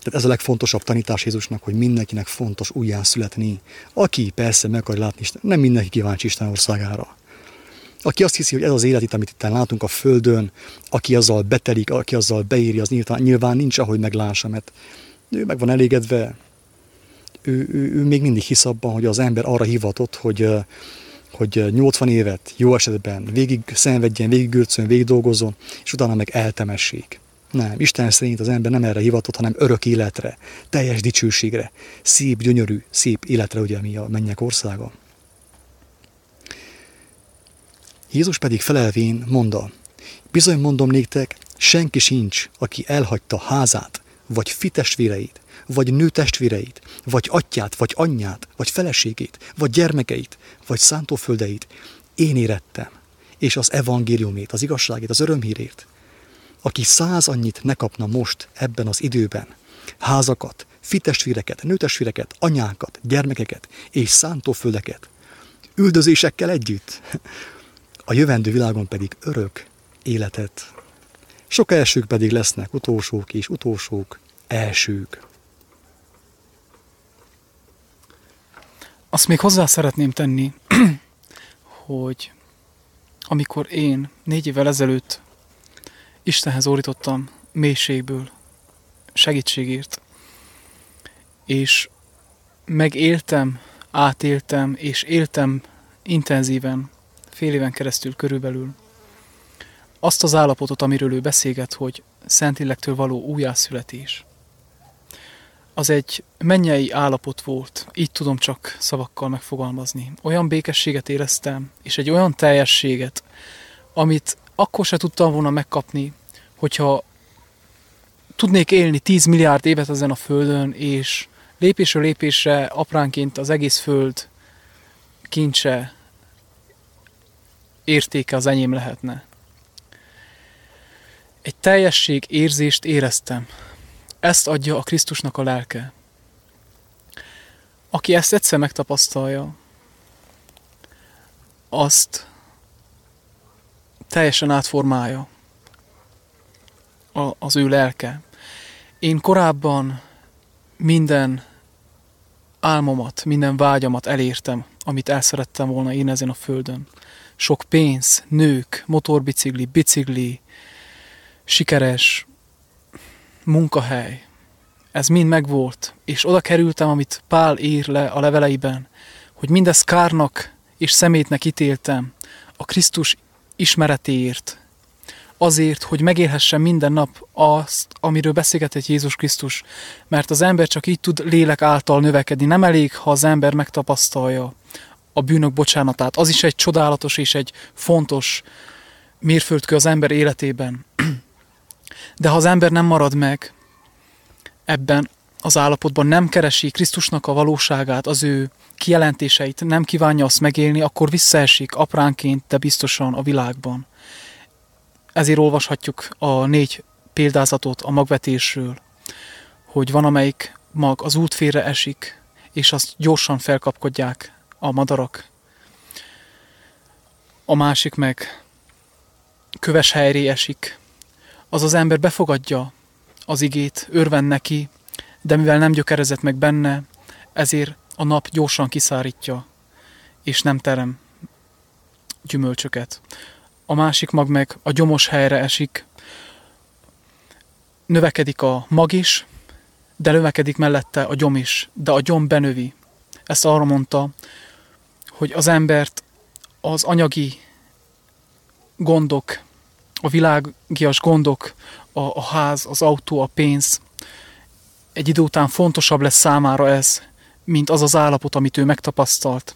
Tehát ez a legfontosabb tanítás Jézusnak, hogy mindenkinek fontos újján születni. Aki persze meg akar látni Isten, nem mindenki kíváncsi Isten országára. Aki azt hiszi, hogy ez az élet itt, amit itt látunk a Földön, aki azzal betelik, aki azzal beírja, az nyilván, nyilván nincs, ahogy meglássa, mert ő meg van elégedve, ő, ő, ő még mindig hisz abban, hogy az ember arra hivatott, hogy, hogy 80 évet jó esetben végig szenvedjen, végig gürcön, végig dolgozzon, és utána meg eltemessék. Nem, Isten szerint az ember nem erre hivatott, hanem örök életre, teljes dicsőségre, szép, gyönyörű, szép életre, ugye, mi a mennyek országa. Jézus pedig felelvén mondta, bizony mondom néktek, senki sincs, aki elhagyta házát, vagy fitestvéreit, vagy nőtestvéreit, vagy atyát, vagy anyját, vagy feleségét, vagy gyermekeit, vagy szántóföldeit, én érettem, és az evangéliumét, az igazságét, az örömhírét, aki száz annyit ne kapna most ebben az időben, házakat, fitestvéreket, nőtestvéreket, anyákat, gyermekeket és szántóföldeket, üldözésekkel együtt, a jövendő világon pedig örök életet. Sok elsők pedig lesznek utolsók és utolsók elsők. Azt még hozzá szeretném tenni, (clears throat) hogy amikor én négy évvel ezelőtt Istenhez orítottam mélységből segítségért, és megéltem átéltem, és éltem intenzíven, fél éven keresztül körülbelül, azt az állapotot, amiről ő beszélget, hogy Szentillektől való újjászületés. Az egy mennyei állapot volt, így tudom csak szavakkal megfogalmazni. Olyan békességet éreztem, és egy olyan teljességet, amit akkor se tudtam volna megkapni, hogyha tudnék élni 10 milliárd évet ezen a földön, és lépésről lépésre apránként az egész föld kincse értéke az enyém lehetne. Egy teljesség érzést éreztem. Ezt adja a Krisztusnak a lelke. Aki ezt egyszer megtapasztalja, azt teljesen átformálja az ő lelke. Én korábban minden álmomat, minden vágyamat elértem, amit el szerettem volna én ezen a földön. Sok pénz, nők, motorbicikli, bicikli, sikeres munkahely. Ez mind megvolt, és oda kerültem, amit Pál ír le a leveleiben, hogy mindez kárnak és szemétnek ítéltem a Krisztus ismeretéért, azért, hogy megélhessen minden nap azt, amiről beszélgetett Jézus Krisztus, mert az ember csak így tud lélek által növekedni. Nem elég, ha az ember megtapasztalja a bűnök bocsánatát. Az is egy csodálatos és egy fontos mérföldkő az ember életében. De ha az ember nem marad meg ebben az állapotban, nem keresi Krisztusnak a valóságát, az ő kijelentéseit, nem kívánja azt megélni, akkor visszaesik apránként, de biztosan a világban. Ezért olvashatjuk a négy példázatot a magvetésről, hogy van amelyik mag az út félre esik, és azt gyorsan felkapkodják a madarak. A másik meg köves helyré esik. Az az ember befogadja az igét, örven neki, de mivel nem gyökerezett meg benne, ezért a nap gyorsan kiszárítja, és nem terem gyümölcsöket a másik mag meg a gyomos helyre esik. Növekedik a mag is, de növekedik mellette a gyom is, de a gyom benövi. Ezt arra mondta, hogy az embert az anyagi gondok, a világias gondok, a, a ház, az autó, a pénz, egy idő után fontosabb lesz számára ez, mint az az állapot, amit ő megtapasztalt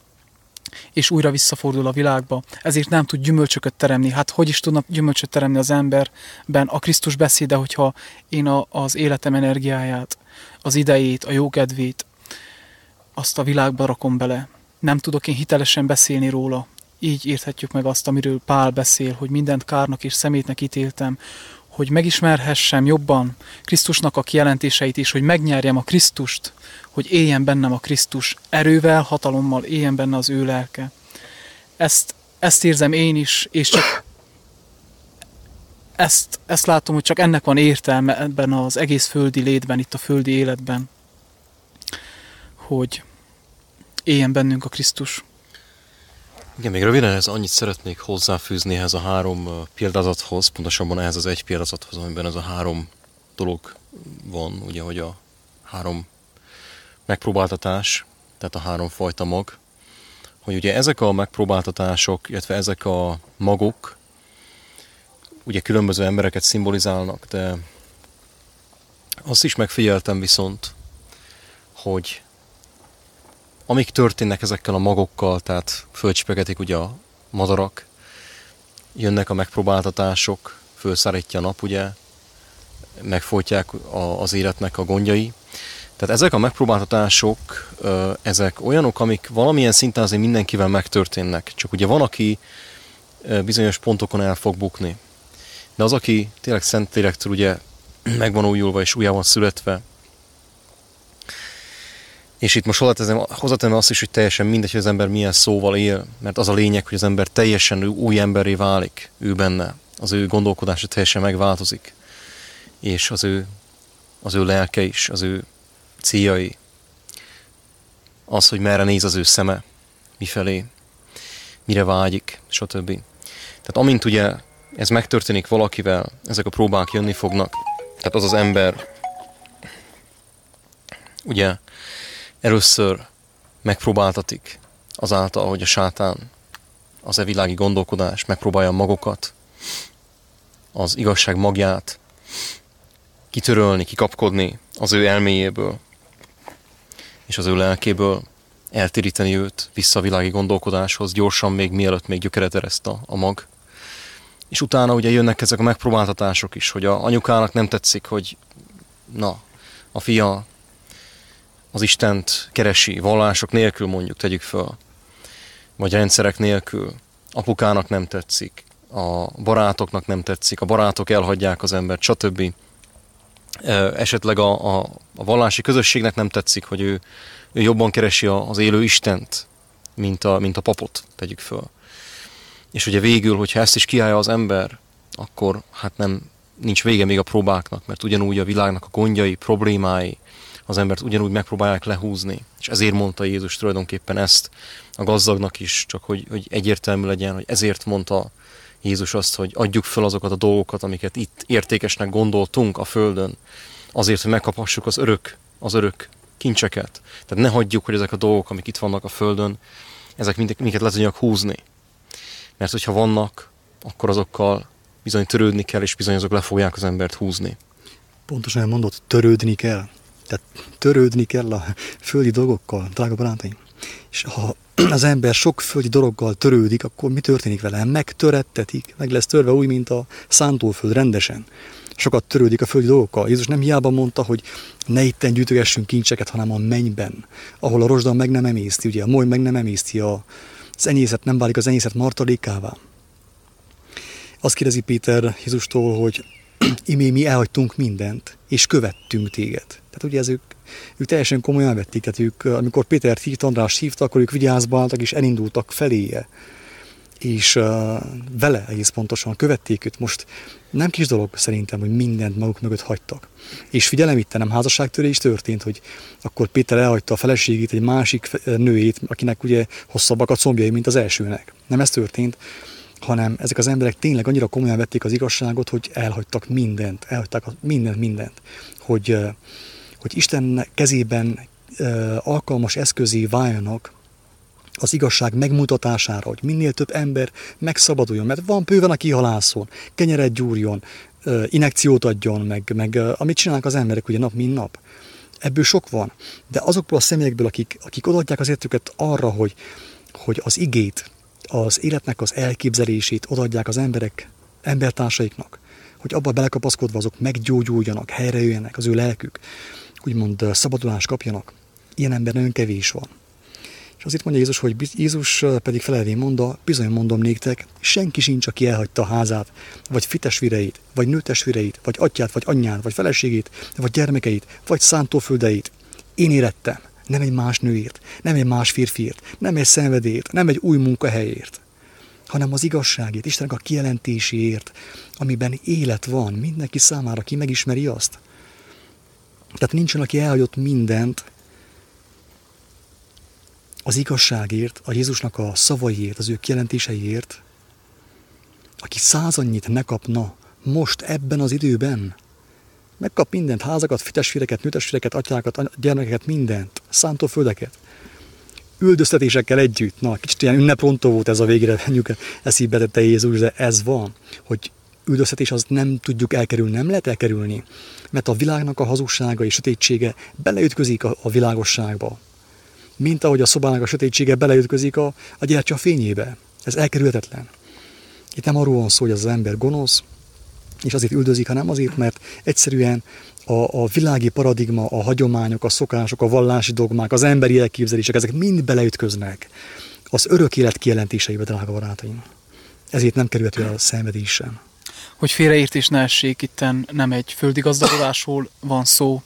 és újra visszafordul a világba, ezért nem tud gyümölcsöket teremni. Hát hogy is tudna gyümölcsöt teremni az emberben a Krisztus beszéde, hogyha én a, az életem energiáját, az idejét, a jókedvét, azt a világba rakom bele. Nem tudok én hitelesen beszélni róla. Így érthetjük meg azt, amiről Pál beszél, hogy mindent kárnak és szemétnek ítéltem, hogy megismerhessem jobban Krisztusnak a kijelentéseit is, hogy megnyerjem a Krisztust, hogy éljen bennem a Krisztus erővel, hatalommal, éljen benne az ő lelke. Ezt, ezt érzem én is, és csak ezt, ezt látom, hogy csak ennek van értelme ebben az egész földi létben, itt a földi életben, hogy éljen bennünk a Krisztus. Igen, még röviden ez annyit szeretnék hozzáfűzni ehhez a három példázathoz, pontosabban ehhez az egy példázathoz, amiben ez a három dolog van, ugye, hogy a három megpróbáltatás, tehát a három fajta mag, hogy ugye ezek a megpróbáltatások, illetve ezek a magok ugye különböző embereket szimbolizálnak, de azt is megfigyeltem viszont, hogy amik történnek ezekkel a magokkal, tehát fölcsipegetik ugye a madarak, jönnek a megpróbáltatások, fölszárítja a nap, ugye, megfolytják a, az életnek a gondjai. Tehát ezek a megpróbáltatások, ezek olyanok, amik valamilyen szinten azért mindenkivel megtörténnek. Csak ugye van, aki bizonyos pontokon el fog bukni. De az, aki tényleg Szentlélektől ugye meg van újulva és újjá van születve, és itt most hozzátenem azt is, hogy teljesen mindegy, hogy az ember milyen szóval él, mert az a lényeg, hogy az ember teljesen új emberé válik, ő benne. Az ő gondolkodása teljesen megváltozik. És az ő, az ő lelke is, az ő céljai, az, hogy merre néz az ő szeme, mifelé, mire vágyik, stb. Tehát amint ugye ez megtörténik valakivel, ezek a próbák jönni fognak, tehát az az ember ugye először megpróbáltatik azáltal, hogy a sátán, az e világi gondolkodás megpróbálja magukat, az igazság magját kitörölni, kikapkodni az ő elméjéből, és az ő lelkéből, eltéríteni őt vissza a világi gondolkodáshoz, gyorsan még mielőtt még gyökeret ereszt a, a mag. És utána ugye jönnek ezek a megpróbáltatások is, hogy a anyukának nem tetszik, hogy na, a fia az Istent keresi, vallások nélkül mondjuk tegyük föl, vagy rendszerek nélkül. Apukának nem tetszik, a barátoknak nem tetszik, a barátok elhagyják az embert, stb. Esetleg a, a, a vallási közösségnek nem tetszik, hogy ő, ő jobban keresi az élő Istent, mint a, mint a papot, tegyük föl. És ugye végül, hogyha ezt is kiállja az ember, akkor hát nem, nincs vége még a próbáknak, mert ugyanúgy a világnak a gondjai, problémái, az embert ugyanúgy megpróbálják lehúzni. És ezért mondta Jézus tulajdonképpen ezt a gazdagnak is, csak hogy, hogy egyértelmű legyen, hogy ezért mondta Jézus azt, hogy adjuk fel azokat a dolgokat, amiket itt értékesnek gondoltunk a Földön, azért, hogy megkaphassuk az örök, az örök kincseket. Tehát ne hagyjuk, hogy ezek a dolgok, amik itt vannak a Földön, ezek minket le tudjak húzni. Mert hogyha vannak, akkor azokkal bizony törődni kell, és bizony azok le fogják az embert húzni. Pontosan mondott, törődni kell. Tehát törődni kell a földi dolgokkal, drága barátaim. És ha az ember sok földi dologgal törődik, akkor mi történik vele? Megtörettetik, meg lesz törve úgy, mint a szántóföld rendesen. Sokat törődik a földi dolgokkal. Jézus nem hiába mondta, hogy ne itten gyűjtögessünk kincseket, hanem a mennyben, ahol a rozsda meg nem emészti, ugye a moly meg nem emészti, a, az enyészet nem válik az enyészet martalékává. Azt kérdezi Péter Jézustól, hogy (clears throat) imé mi elhagytunk mindent, és követtünk téged. Tehát ugye ez ők, ők teljesen komolyan vették, tehát ők, amikor Péter hívt, András hívta, akkor ők vigyázba álltak, és elindultak feléje. És uh, vele egész pontosan követték őt. Most nem kis dolog szerintem, hogy mindent maguk mögött hagytak. És figyelem, itt nem házasságtörés történt, hogy akkor Péter elhagyta a feleségét, egy másik nőjét, akinek ugye hosszabbak a combjai, mint az elsőnek. Nem ez történt, hanem ezek az emberek tényleg annyira komolyan vették az igazságot, hogy elhagytak mindent, elhagyták mindent, mindent, hogy, hogy Isten kezében alkalmas eszközé váljanak az igazság megmutatására, hogy minél több ember megszabaduljon, mert van bőven, aki halászon, kenyeret gyúrjon, inekciót adjon, meg, meg amit csinálnak az emberek ugye nap, mint nap. Ebből sok van, de azokból a személyekből, akik, akik odaadják az értüket arra, hogy, hogy az igét, az életnek az elképzelését odaadják az emberek, embertársaiknak, hogy abba belekapaszkodva azok meggyógyuljanak, helyrejöjjenek, az ő lelkük, úgymond szabadulást kapjanak. Ilyen ember nagyon kevés van. És azért mondja Jézus, hogy Jézus pedig felelvén mondta, bizony mondom néktek, senki sincs, aki elhagyta a házát, vagy fitesvireit, vagy nőtesvireit, vagy atyát, vagy anyját, vagy feleségét, vagy gyermekeit, vagy szántóföldeit. Én érettem, nem egy más nőért, nem egy más férfiért, nem egy szenvedélyért, nem egy új munkahelyért, hanem az igazságért, Istennek a kijelentéséért, amiben élet van mindenki számára, aki megismeri azt. Tehát nincsen, aki elhagyott mindent az igazságért, a Jézusnak a szavaiért, az ő kijelentéseiért, aki százannyit ne kapna most ebben az időben, Megkap mindent, házakat, fitesféreket, nőtesféreket, atyákat, gyermekeket, mindent, szántóföldeket. Üldöztetésekkel együtt. Na, kicsit ilyen ünneprontó volt ez a mondjuk eszébe tette Jézus, de ez van, hogy üldöztetés azt nem tudjuk elkerülni, nem lehet elkerülni, mert a világnak a hazugsága és sötétsége beleütközik a, a világosságba. Mint ahogy a szobának a sötétsége beleütközik a, a gyertya fényébe. Ez elkerülhetetlen. Itt nem arról van szó, hogy az ember gonosz, és azért üldözik, hanem azért, mert egyszerűen a, a világi paradigma, a hagyományok, a szokások, a vallási dogmák, az emberi elképzelések, ezek mind beleütköznek az örök élet kijelentéseibe, drága barátaim. Ezért nem kerülhető el a szenvedés sem. Hogy félreértés ne essék, itten nem egy földi gazdagodásról van szó,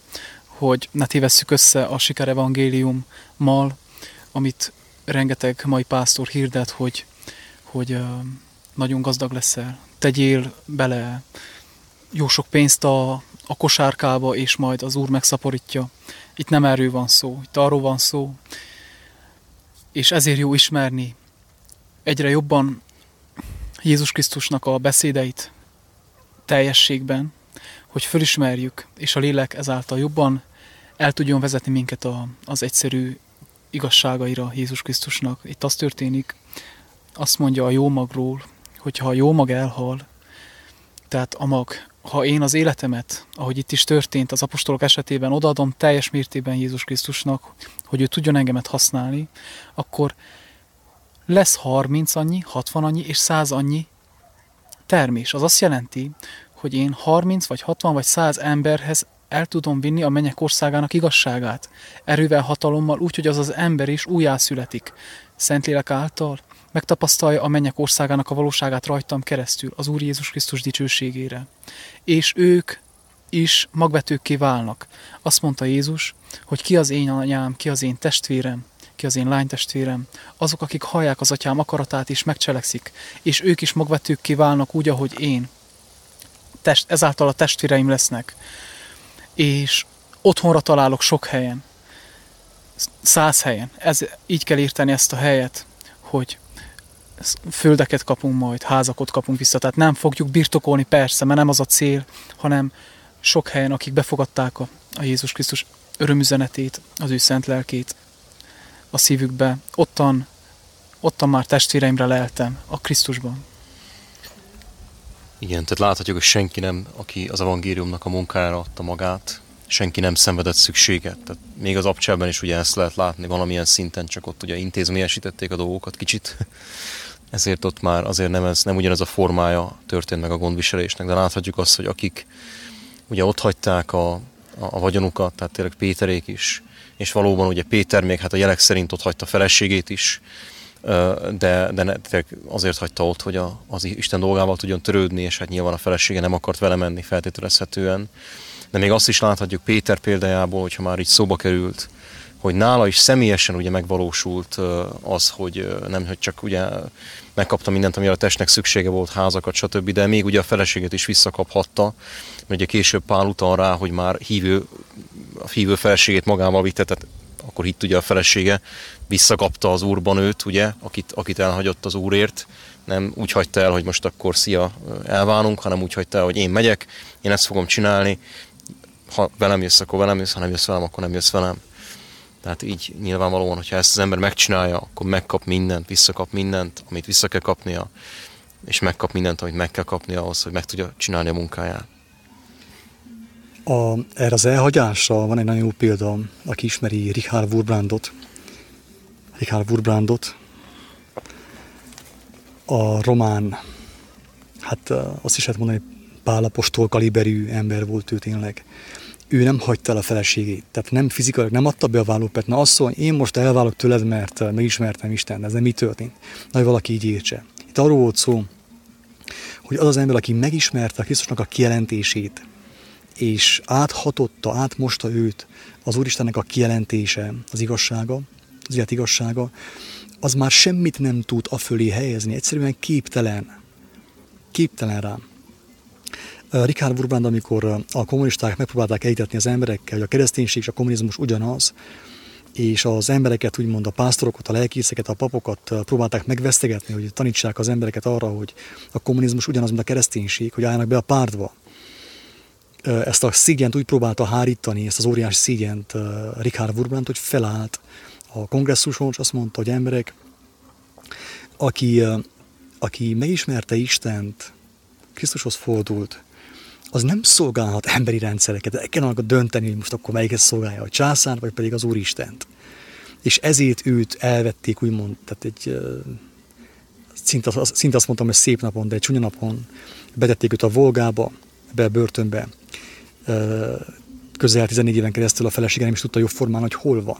hogy ne tévesszük össze a sikerevangéliummal, amit rengeteg mai pásztor hirdet, hogy, hogy nagyon gazdag leszel, tegyél bele jó sok pénzt a, a kosárkába, és majd az Úr megszaporítja. Itt nem erről van szó, itt arról van szó, és ezért jó ismerni egyre jobban Jézus Krisztusnak a beszédeit teljességben, hogy fölismerjük, és a lélek ezáltal jobban el tudjon vezetni minket a, az egyszerű igazságaira Jézus Krisztusnak. Itt az történik, azt mondja a jó magról, hogyha a jó mag elhal, tehát a mag, ha én az életemet, ahogy itt is történt az apostolok esetében, odaadom teljes mértében Jézus Krisztusnak, hogy ő tudjon engemet használni, akkor lesz 30 annyi, 60 annyi és 100 annyi termés. Az azt jelenti, hogy én 30 vagy 60 vagy 100 emberhez el tudom vinni a mennyek országának igazságát. Erővel, hatalommal, úgy, hogy az az ember is újjászületik. Szentlélek által megtapasztalja a mennyek országának a valóságát rajtam keresztül, az Úr Jézus Krisztus dicsőségére. És ők is magvetőkké válnak. Azt mondta Jézus, hogy ki az én anyám, ki az én testvérem, ki az én lánytestvérem, azok, akik hallják az atyám akaratát és megcselekszik, és ők is magvetőkké válnak úgy, ahogy én. Test, ezáltal a testvéreim lesznek. És otthonra találok sok helyen, száz helyen. Ez, így kell írteni ezt a helyet, hogy földeket kapunk majd, házakot kapunk vissza. Tehát nem fogjuk birtokolni persze, mert nem az a cél, hanem sok helyen, akik befogadták a, a Jézus Krisztus örömüzenetét, az ő szent lelkét a szívükbe, ottan, ottan már testvéreimre leltem a Krisztusban. Igen, tehát láthatjuk, hogy senki nem, aki az evangéliumnak a munkára adta magát, senki nem szenvedett szükséget. Tehát még az abcsában is ugye ezt lehet látni valamilyen szinten, csak ott ugye intézményesítették a dolgokat kicsit. Ezért ott már azért nem, ez, nem ugyanez a formája történt meg a gondviselésnek, de láthatjuk azt, hogy akik ugye ott hagyták a, a, a vagyonukat, tehát tényleg Péterék is, és valóban ugye Péter még hát a jelek szerint ott hagyta feleségét is, de, de azért hagyta ott, hogy a, az Isten dolgával tudjon törődni, és hát nyilván a felesége nem akart vele menni feltételezhetően. De még azt is láthatjuk Péter példájából, hogyha már így szóba került, hogy nála is személyesen ugye megvalósult az, hogy nem, hogy csak ugye megkapta mindent, amire a testnek szüksége volt, házakat, stb., de még ugye a feleséget is visszakaphatta, mert ugye később Pál utal rá, hogy már hívő, a hívő feleségét magával vitte, tehát akkor hitt ugye a felesége, visszakapta az úrban őt, ugye, akit, akit elhagyott az úrért, nem úgy hagyta el, hogy most akkor szia, elválunk, hanem úgy hagyta el, hogy én megyek, én ezt fogom csinálni, ha velem jössz, akkor velem jössz, ha nem jössz velem, akkor nem jössz velem. Tehát így nyilvánvalóan, hogyha ezt az ember megcsinálja, akkor megkap mindent, visszakap mindent, amit vissza kell kapnia, és megkap mindent, amit meg kell kapnia ahhoz, hogy meg tudja csinálni a munkáját. A, erre az elhagyásra van egy nagyon jó példa, aki ismeri Richard Wurbrandot. Richard Wurbrandot, a román, hát azt is lehet mondani, pálapostól kaliberű ember volt ő tényleg ő nem hagyta el a feleségét. Tehát nem fizikailag nem adta be a vállópet. Na mondja, én most elválok tőled, mert megismertem Isten, ez nem mi történt. Na, hogy valaki így értse. Itt arról volt szó, hogy az az ember, aki megismerte a Krisztusnak a kijelentését, és áthatotta, átmosta őt az Úristennek a kijelentése, az igazsága, az élet igazsága, az már semmit nem tud a fölé helyezni, egyszerűen képtelen. Képtelen rám. Richard Wurbrand, amikor a kommunisták megpróbálták elítetni az emberekkel, hogy a kereszténység és a kommunizmus ugyanaz, és az embereket, úgymond a pásztorokat, a lelkészeket, a papokat próbálták megvesztegetni, hogy tanítsák az embereket arra, hogy a kommunizmus ugyanaz, mint a kereszténység, hogy álljanak be a pártba. Ezt a szígyent úgy próbálta hárítani, ezt az óriási szígyent Richard Wurbrand, hogy felállt a kongresszuson, és azt mondta, hogy emberek, aki, aki megismerte Istent, Krisztushoz fordult, az nem szolgálhat emberi rendszereket, de kell dönteni, hogy most akkor melyiket szolgálja, a császár, vagy pedig az Úristent. És ezért őt elvették, úgymond, tehát egy szinte, szinte azt mondtam, hogy szép napon, de egy csúnya napon betették őt a Volgába, be a börtönbe. Közel 14 éven keresztül a felesége nem is tudta formán, hogy hol van.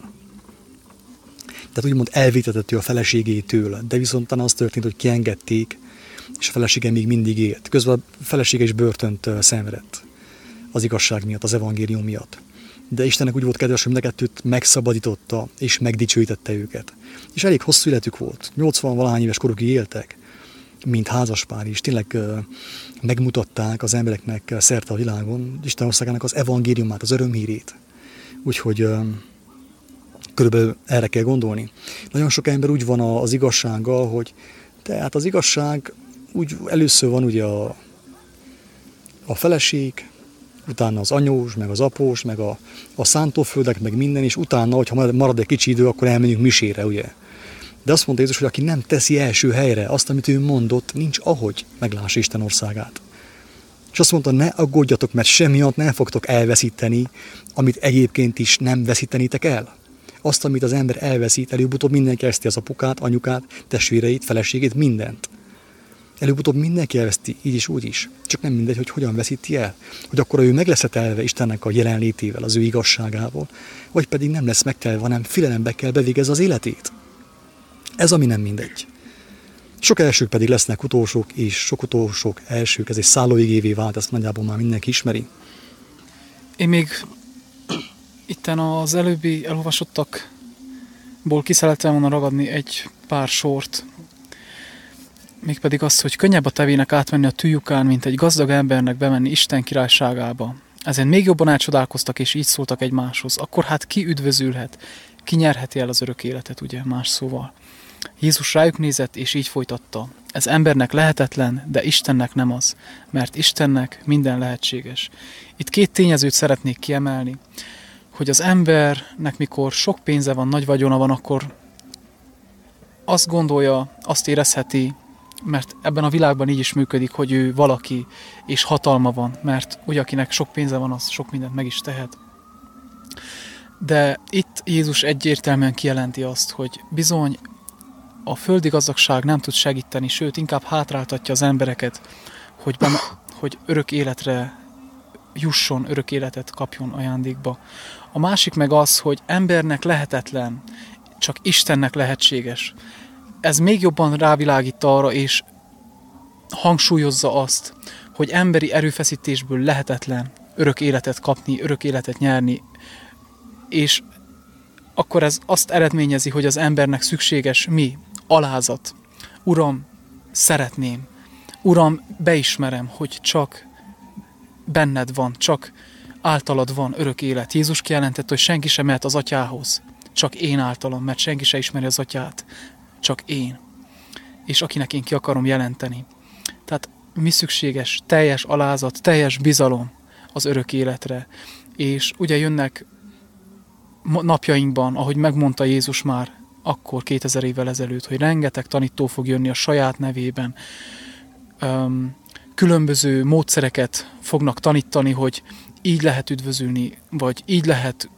Tehát úgymond elvétetett ő a feleségétől, de viszont az történt, hogy kiengedték, és a felesége még mindig élt. Közben a felesége is börtönt szenvedett az igazság miatt, az evangélium miatt. De Istennek úgy volt kedves, hogy mind megszabadította, és megdicsőítette őket. És elég hosszú életük volt. 80 valahány éves korukig éltek, mint házaspár is. Tényleg megmutatták az embereknek szerte a világon Isten országának az evangéliumát, az örömhírét. Úgyhogy körülbelül erre kell gondolni. Nagyon sok ember úgy van az igazsággal, hogy tehát az igazság úgy először van ugye a, a feleség, utána az anyós, meg az após, meg a, a szántóföldek, meg minden, és utána, hogyha marad egy kicsi idő, akkor elmenjünk misére, ugye? De azt mondta Jézus, hogy aki nem teszi első helyre azt, amit ő mondott, nincs ahogy meglássa Isten országát. És azt mondta, ne aggódjatok, mert semmiatt nem fogtok elveszíteni, amit egyébként is nem veszítenítek el. Azt, amit az ember elveszít, előbb-utóbb mindenki elveszti az apukát, anyukát, testvéreit, feleségét, mindent. Előbb-utóbb mindenki elveszti, így is, úgy is. Csak nem mindegy, hogy hogyan veszíti el. Hogy akkor ő meg lesz telve Istennek a jelenlétével, az ő igazságával, vagy pedig nem lesz megtelve, hanem filelembe kell bevégez az életét. Ez ami nem mindegy. Sok elsők pedig lesznek utolsók, és sok utolsók elsők, ez egy szállóigévé vált, ezt nagyjából már mindenki ismeri. Én még (clears throat) itten az előbbi elolvasottakból ki szerettem volna ragadni egy pár sort, mégpedig az, hogy könnyebb a tevének átmenni a tűjukán, mint egy gazdag embernek bemenni Isten királyságába. Ezért még jobban elcsodálkoztak, és így szóltak egymáshoz. Akkor hát ki üdvözülhet, ki nyerheti el az örök életet, ugye, más szóval. Jézus rájuk nézett, és így folytatta. Ez embernek lehetetlen, de Istennek nem az, mert Istennek minden lehetséges. Itt két tényezőt szeretnék kiemelni, hogy az embernek, mikor sok pénze van, nagy vagyona van, akkor azt gondolja, azt érezheti, mert ebben a világban így is működik, hogy ő valaki, és hatalma van, mert ugye akinek sok pénze van, az sok mindent meg is tehet. De itt Jézus egyértelműen kijelenti azt, hogy bizony a földi gazdagság nem tud segíteni, sőt, inkább hátráltatja az embereket, hogy, benne, hogy örök életre jusson, örök életet kapjon ajándékba. A másik meg az, hogy embernek lehetetlen, csak Istennek lehetséges. Ez még jobban rávilágít arra, és hangsúlyozza azt, hogy emberi erőfeszítésből lehetetlen örök életet kapni, örök életet nyerni, és akkor ez azt eredményezi, hogy az embernek szükséges mi? alázat. Uram, szeretném. Uram, beismerem, hogy csak benned van, csak általad van örök élet. Jézus kijelentette, hogy senki sem mehet az atyához, csak én általam, mert senki sem ismeri az atyát, csak én. És akinek én ki akarom jelenteni. Tehát mi szükséges? Teljes alázat, teljes bizalom az örök életre. És ugye jönnek napjainkban, ahogy megmondta Jézus már, akkor 2000 évvel ezelőtt, hogy rengeteg tanító fog jönni a saját nevében, különböző módszereket fognak tanítani, hogy így lehet üdvözülni, vagy így lehet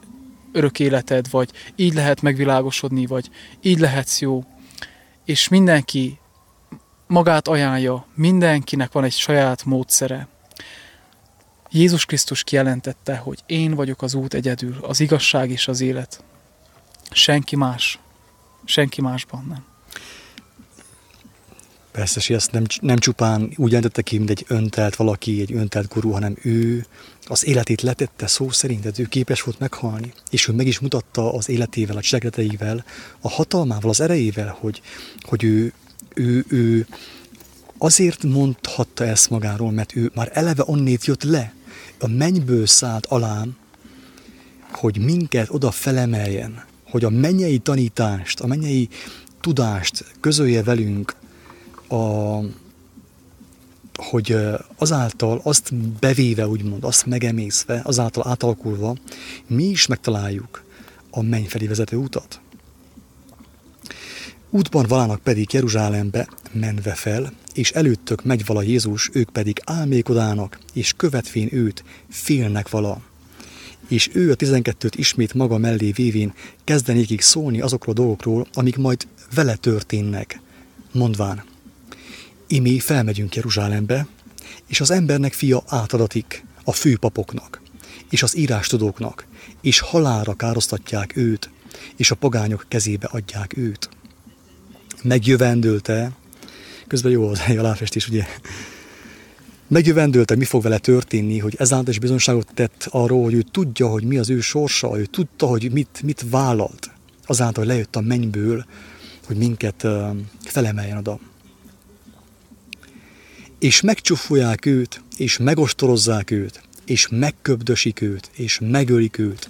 örök életed, vagy így lehet megvilágosodni, vagy így lehetsz jó. És mindenki magát ajánlja, mindenkinek van egy saját módszere. Jézus Krisztus kijelentette, hogy én vagyok az út egyedül, az igazság és az élet. Senki más senki másban nem. Persze, és ezt nem, nem csupán úgy jelentette ki, mint egy öntelt valaki, egy öntelt gurú, hanem ő az életét letette szó szerint, tehát ő képes volt meghalni, és ő meg is mutatta az életével, a cselekedeteivel, a hatalmával, az erejével, hogy, hogy ő, ő, ő azért mondhatta ezt magáról, mert ő már eleve onnét jött le, a mennyből szállt alám, hogy minket oda felemeljen, hogy a mennyei tanítást, a mennyei tudást közölje velünk, a, hogy azáltal azt bevéve, úgymond, azt megemészve, azáltal átalakulva, mi is megtaláljuk a menny felé vezető utat. Útban valának pedig Jeruzsálembe menve fel, és előttök megy vala Jézus, ők pedig álmékodának, és követvén őt félnek vala és ő a 12-t ismét maga mellé vévén kezdenékig szólni azokról a dolgokról, amik majd vele történnek, mondván, imé felmegyünk Jeruzsálembe, és az embernek fia átadatik a főpapoknak, és az írástudóknak, és halára károsztatják őt, és a pogányok kezébe adják őt. Megjövendőlte, közben jó az aláfestés, ugye, Megjövendőlte, mi fog vele történni, hogy ezáltal is bizonságot tett arról, hogy ő tudja, hogy mi az ő sorsa, ő tudta, hogy mit, mit vállalt. Azáltal, hogy lejött a mennyből, hogy minket felemeljen oda. És megcsúfolják őt, és megostorozzák őt, és megköbdösik őt, és megölik őt,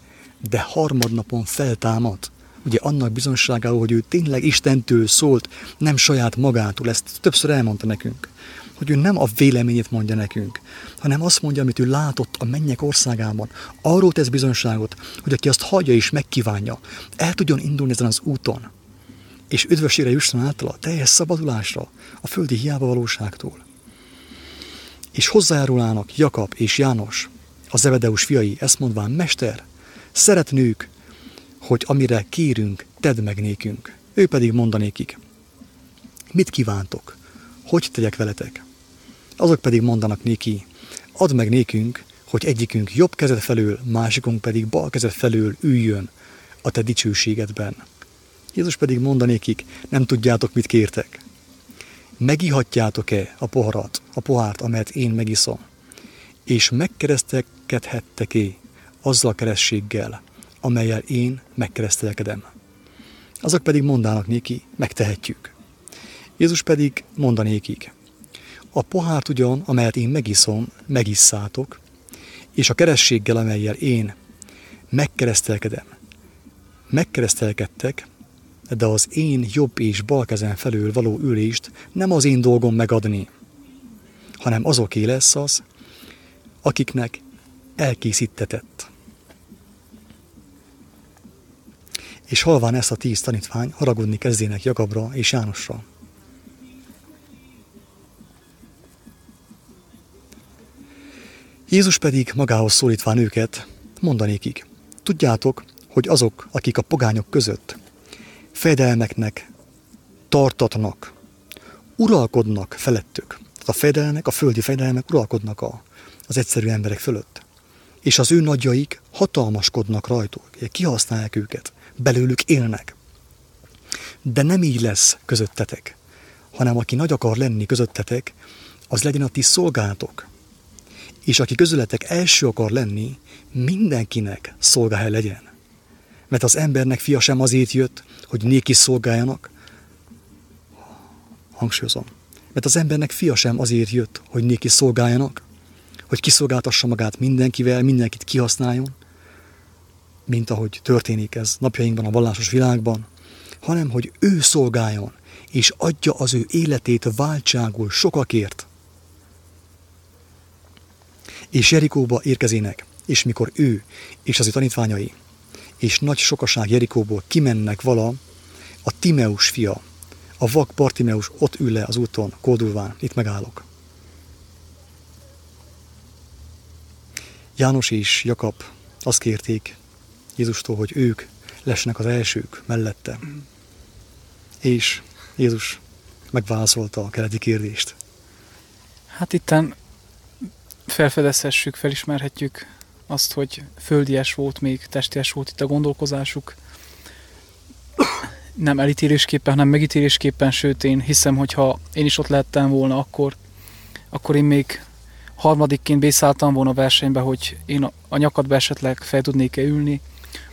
de harmadnapon feltámad. ugye annak bizonságáról, hogy ő tényleg Istentől szólt, nem saját magától, ezt többször elmondta nekünk hogy ő nem a véleményét mondja nekünk, hanem azt mondja, amit ő látott a mennyek országában. Arról tesz bizonyságot, hogy aki azt hagyja és megkívánja, el tudjon indulni ezen az úton, és üdvösségre jusson általa, teljes szabadulásra a földi hiába valóságtól. És hozzájárulának Jakab és János, a Zebedeus fiai, ezt mondván, Mester, szeretnők, hogy amire kérünk, tedd meg nékünk. Ő pedig mondanékik, mit kívántok, hogy tegyek veletek? Azok pedig mondanak néki, add meg nékünk, hogy egyikünk jobb kezed felől, másikunk pedig bal kezed felől üljön a te dicsőségedben. Jézus pedig mondanékik, nem tudjátok, mit kértek. Megihatjátok-e a poharat, a pohárt, amelyet én megiszom? És megkeresztelkedhettek-e azzal a kerességgel, amelyel én megkeresztelkedem? Azok pedig mondának néki, megtehetjük. Jézus pedig mondanékik, a pohárt ugyan, amelyet én megiszom, megisszátok, és a kerességgel, amelyel én megkeresztelkedem, megkeresztelkedtek, de az én jobb és bal kezem felől való ülést nem az én dolgom megadni, hanem azoké lesz az, akiknek elkészítetett. És halván ezt a tíz tanítvány haragudni kezdének Jakabra és Jánosra. Jézus pedig magához szólítván őket, mondanékik, tudjátok, hogy azok, akik a pogányok között fejedelmeknek tartatnak, uralkodnak felettük. Tehát a fejedelmek, a földi fejedelmek uralkodnak a, az egyszerű emberek fölött. És az ő nagyjaik hatalmaskodnak rajtuk, kihasználják őket, belőlük élnek. De nem így lesz közöttetek, hanem aki nagy akar lenni közöttetek, az legyen a ti szolgálatok, és aki közületek első akar lenni, mindenkinek szolgáhely legyen. Mert az embernek fia sem azért jött, hogy néki szolgáljanak, hangsúlyozom, mert az embernek fia sem azért jött, hogy néki szolgáljanak, hogy kiszolgáltassa magát mindenkivel, mindenkit kihasználjon, mint ahogy történik ez napjainkban a vallásos világban, hanem hogy ő szolgáljon, és adja az ő életét váltságul sokakért, és Jerikóba érkezének, és mikor ő és az ő tanítványai és nagy sokaság Jerikóból kimennek vala, a Timeus fia, a vak Bartimeus ott ül le az úton, kódulván, itt megállok. János és Jakab azt kérték Jézustól, hogy ők lessenek az elsők mellette. És Jézus megválaszolta a keleti kérdést. Hát itten felfedezhessük, felismerhetjük azt, hogy földies volt még, testies volt itt a gondolkozásuk. Nem elítélésképpen, hanem megítélésképpen, sőt én hiszem, hogy ha én is ott lehettem volna, akkor, akkor én még harmadikként bészálltam volna a versenybe, hogy én a nyakadba esetleg fel tudnék-e ülni,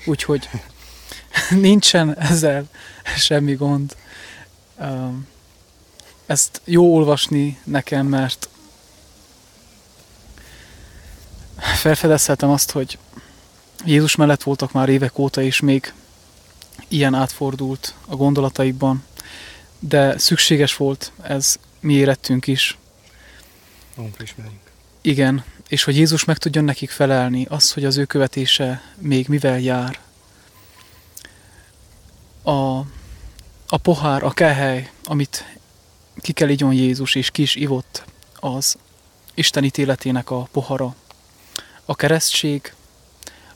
úgyhogy (laughs) nincsen ezzel semmi gond. Ezt jó olvasni nekem, mert felfedezhetem azt, hogy Jézus mellett voltak már évek óta, és még ilyen átfordult a gondolataikban, de szükséges volt ez mi érettünk is. Igen, és hogy Jézus meg tudjon nekik felelni, az, hogy az ő követése még mivel jár. A, a pohár, a kehely, amit ki kell igyon Jézus, és ki is ivott, az Isten ítéletének a pohara, a keresztség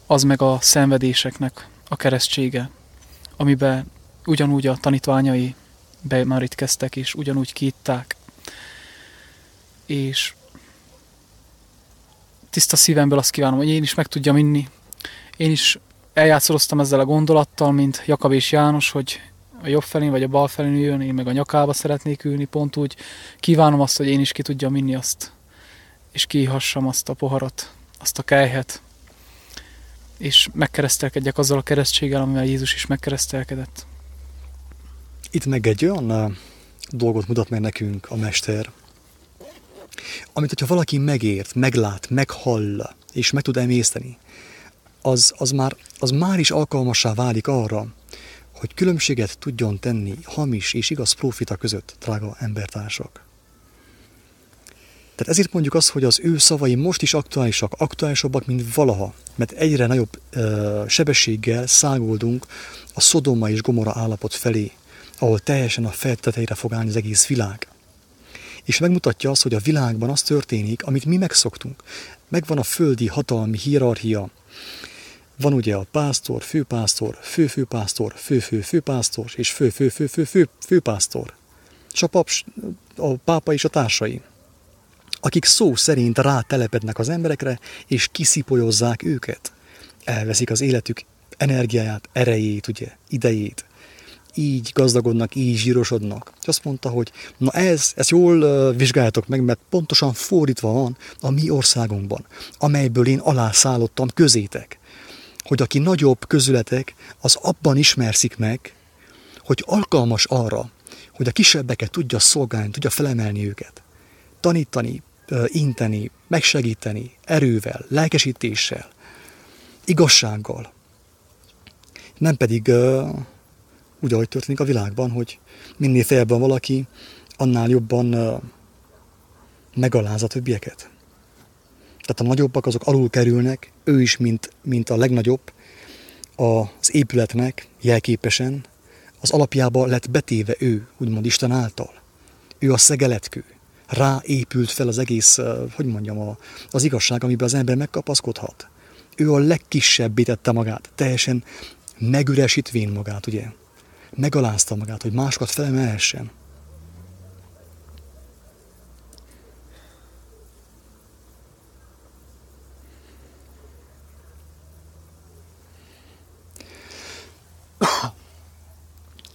az meg a szenvedéseknek a keresztsége, amiben ugyanúgy a tanítványai bemerítkeztek, és ugyanúgy kiitták. És tiszta szívemből azt kívánom, hogy én is meg tudjam inni. Én is eljátszoloztam ezzel a gondolattal, mint Jakab és János, hogy a jobb felén vagy a bal felén jön, én meg a nyakába szeretnék ülni, pont úgy kívánom azt, hogy én is ki tudjam inni azt, és kihassam azt a poharat, azt a kejhet, és megkeresztelkedjek azzal a keresztséggel, amivel Jézus is megkeresztelkedett. Itt meg egy olyan uh, dolgot mutat meg nekünk a Mester, amit, hogyha valaki megért, meglát, meghall, és meg tud emészteni, az, az, már, az már is alkalmassá válik arra, hogy különbséget tudjon tenni hamis és igaz profita között, drága embertársak. Tehát ezért mondjuk azt, hogy az ő szavai most is aktuálisak, aktuálisabbak, mint valaha, mert egyre nagyobb ö, sebességgel szágoldunk a Szodoma és Gomora állapot felé, ahol teljesen a feltetejére fog állni az egész világ. És megmutatja azt, hogy a világban az történik, amit mi megszoktunk. Megvan a földi hatalmi hierarchia, van ugye a pásztor, főpásztor, főfőpásztor, fő-fő-főpásztor és fő-fő-fő-fő-főpásztor. És a, paps, a pápa és a társai, akik szó szerint rátelepednek az emberekre, és kiszipolyozzák őket. Elveszik az életük energiáját, erejét, ugye, idejét. Így gazdagodnak, így zsírosodnak. És azt mondta, hogy na ez, ezt jól vizsgáljátok meg, mert pontosan fordítva van a mi országunkban, amelyből én alászállottam közétek hogy aki nagyobb közületek, az abban ismerszik meg, hogy alkalmas arra, hogy a kisebbeket tudja szolgálni, tudja felemelni őket. Tanítani, inteni, megsegíteni, erővel, lelkesítéssel, igazsággal. Nem pedig úgy, ahogy történik a világban, hogy minél feljebb valaki, annál jobban megaláz a többieket. Tehát a nagyobbak azok alul kerülnek, ő is, mint, mint a legnagyobb, az épületnek jelképesen, az alapjába lett betéve ő, úgymond Isten által. Ő a szegeletkő. Rá épült fel az egész, hogy mondjam, az igazság, amiben az ember megkapaszkodhat. Ő a legkisebbé tette magát, teljesen megüresítvén magát, ugye? Megalázta magát, hogy másokat felemelhessen.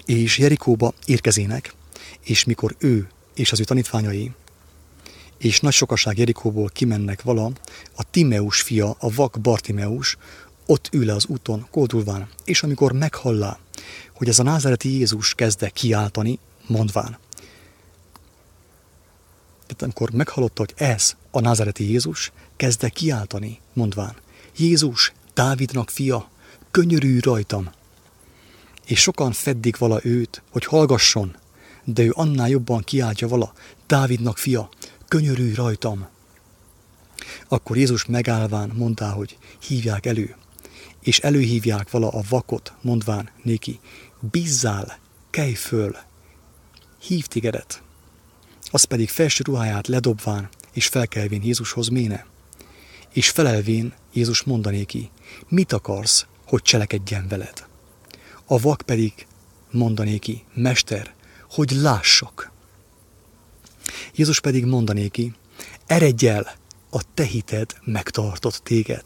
és Jerikóba érkezének, és mikor ő és az ő tanítványai és nagy sokaság Jerikóból kimennek vala, a Timeus fia, a vak Bartimeus, ott ül az úton, koldulván, és amikor meghallá, hogy ez a názereti Jézus kezde kiáltani, mondván. Tehát amikor meghallotta, hogy ez a názereti Jézus, kezde kiáltani, mondván. Jézus, Dávidnak fia, könyörülj rajtam és sokan feddik vala őt, hogy hallgasson, de ő annál jobban kiáltja vala, Dávidnak fia, könyörülj rajtam. Akkor Jézus megállván mondta, hogy hívják elő, és előhívják vala a vakot, mondván néki, bízzál, kelj föl, hív tigedet. Az pedig felső ruháját ledobván, és felkelvén Jézushoz méne. És felelvén Jézus mondanéki, mit akarsz, hogy cselekedjen veled? a vak pedig mondanéki, Mester, hogy lássak. Jézus pedig mondanéki, eredj el, a te hited megtartott téged.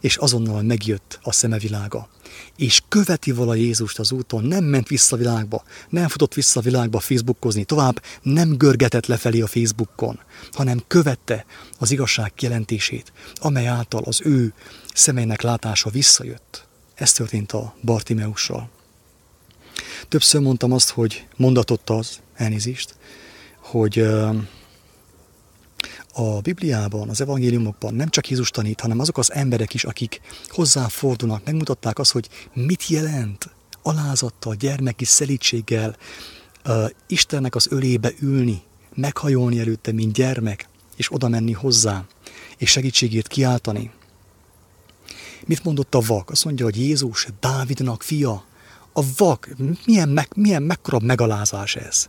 És azonnal megjött a szemevilága. És követi vala Jézust az úton, nem ment vissza a világba, nem futott vissza a világba Facebookozni, tovább nem görgetett lefelé a Facebookon, hanem követte az igazság jelentését, amely által az ő szemeinek látása visszajött. Ez történt a Bartimeussal. Többször mondtam azt, hogy mondatott az, elnézést, hogy a Bibliában, az evangéliumokban nem csak Jézus tanít, hanem azok az emberek is, akik hozzáfordulnak, megmutatták azt, hogy mit jelent alázattal, gyermeki szelítséggel Istennek az ölébe ülni, meghajolni előtte, mint gyermek, és oda menni hozzá, és segítségét kiáltani. Mit mondott a vak? Azt mondja, hogy Jézus Dávidnak fia. A vak, milyen, meg, milyen mekkora megalázás ez?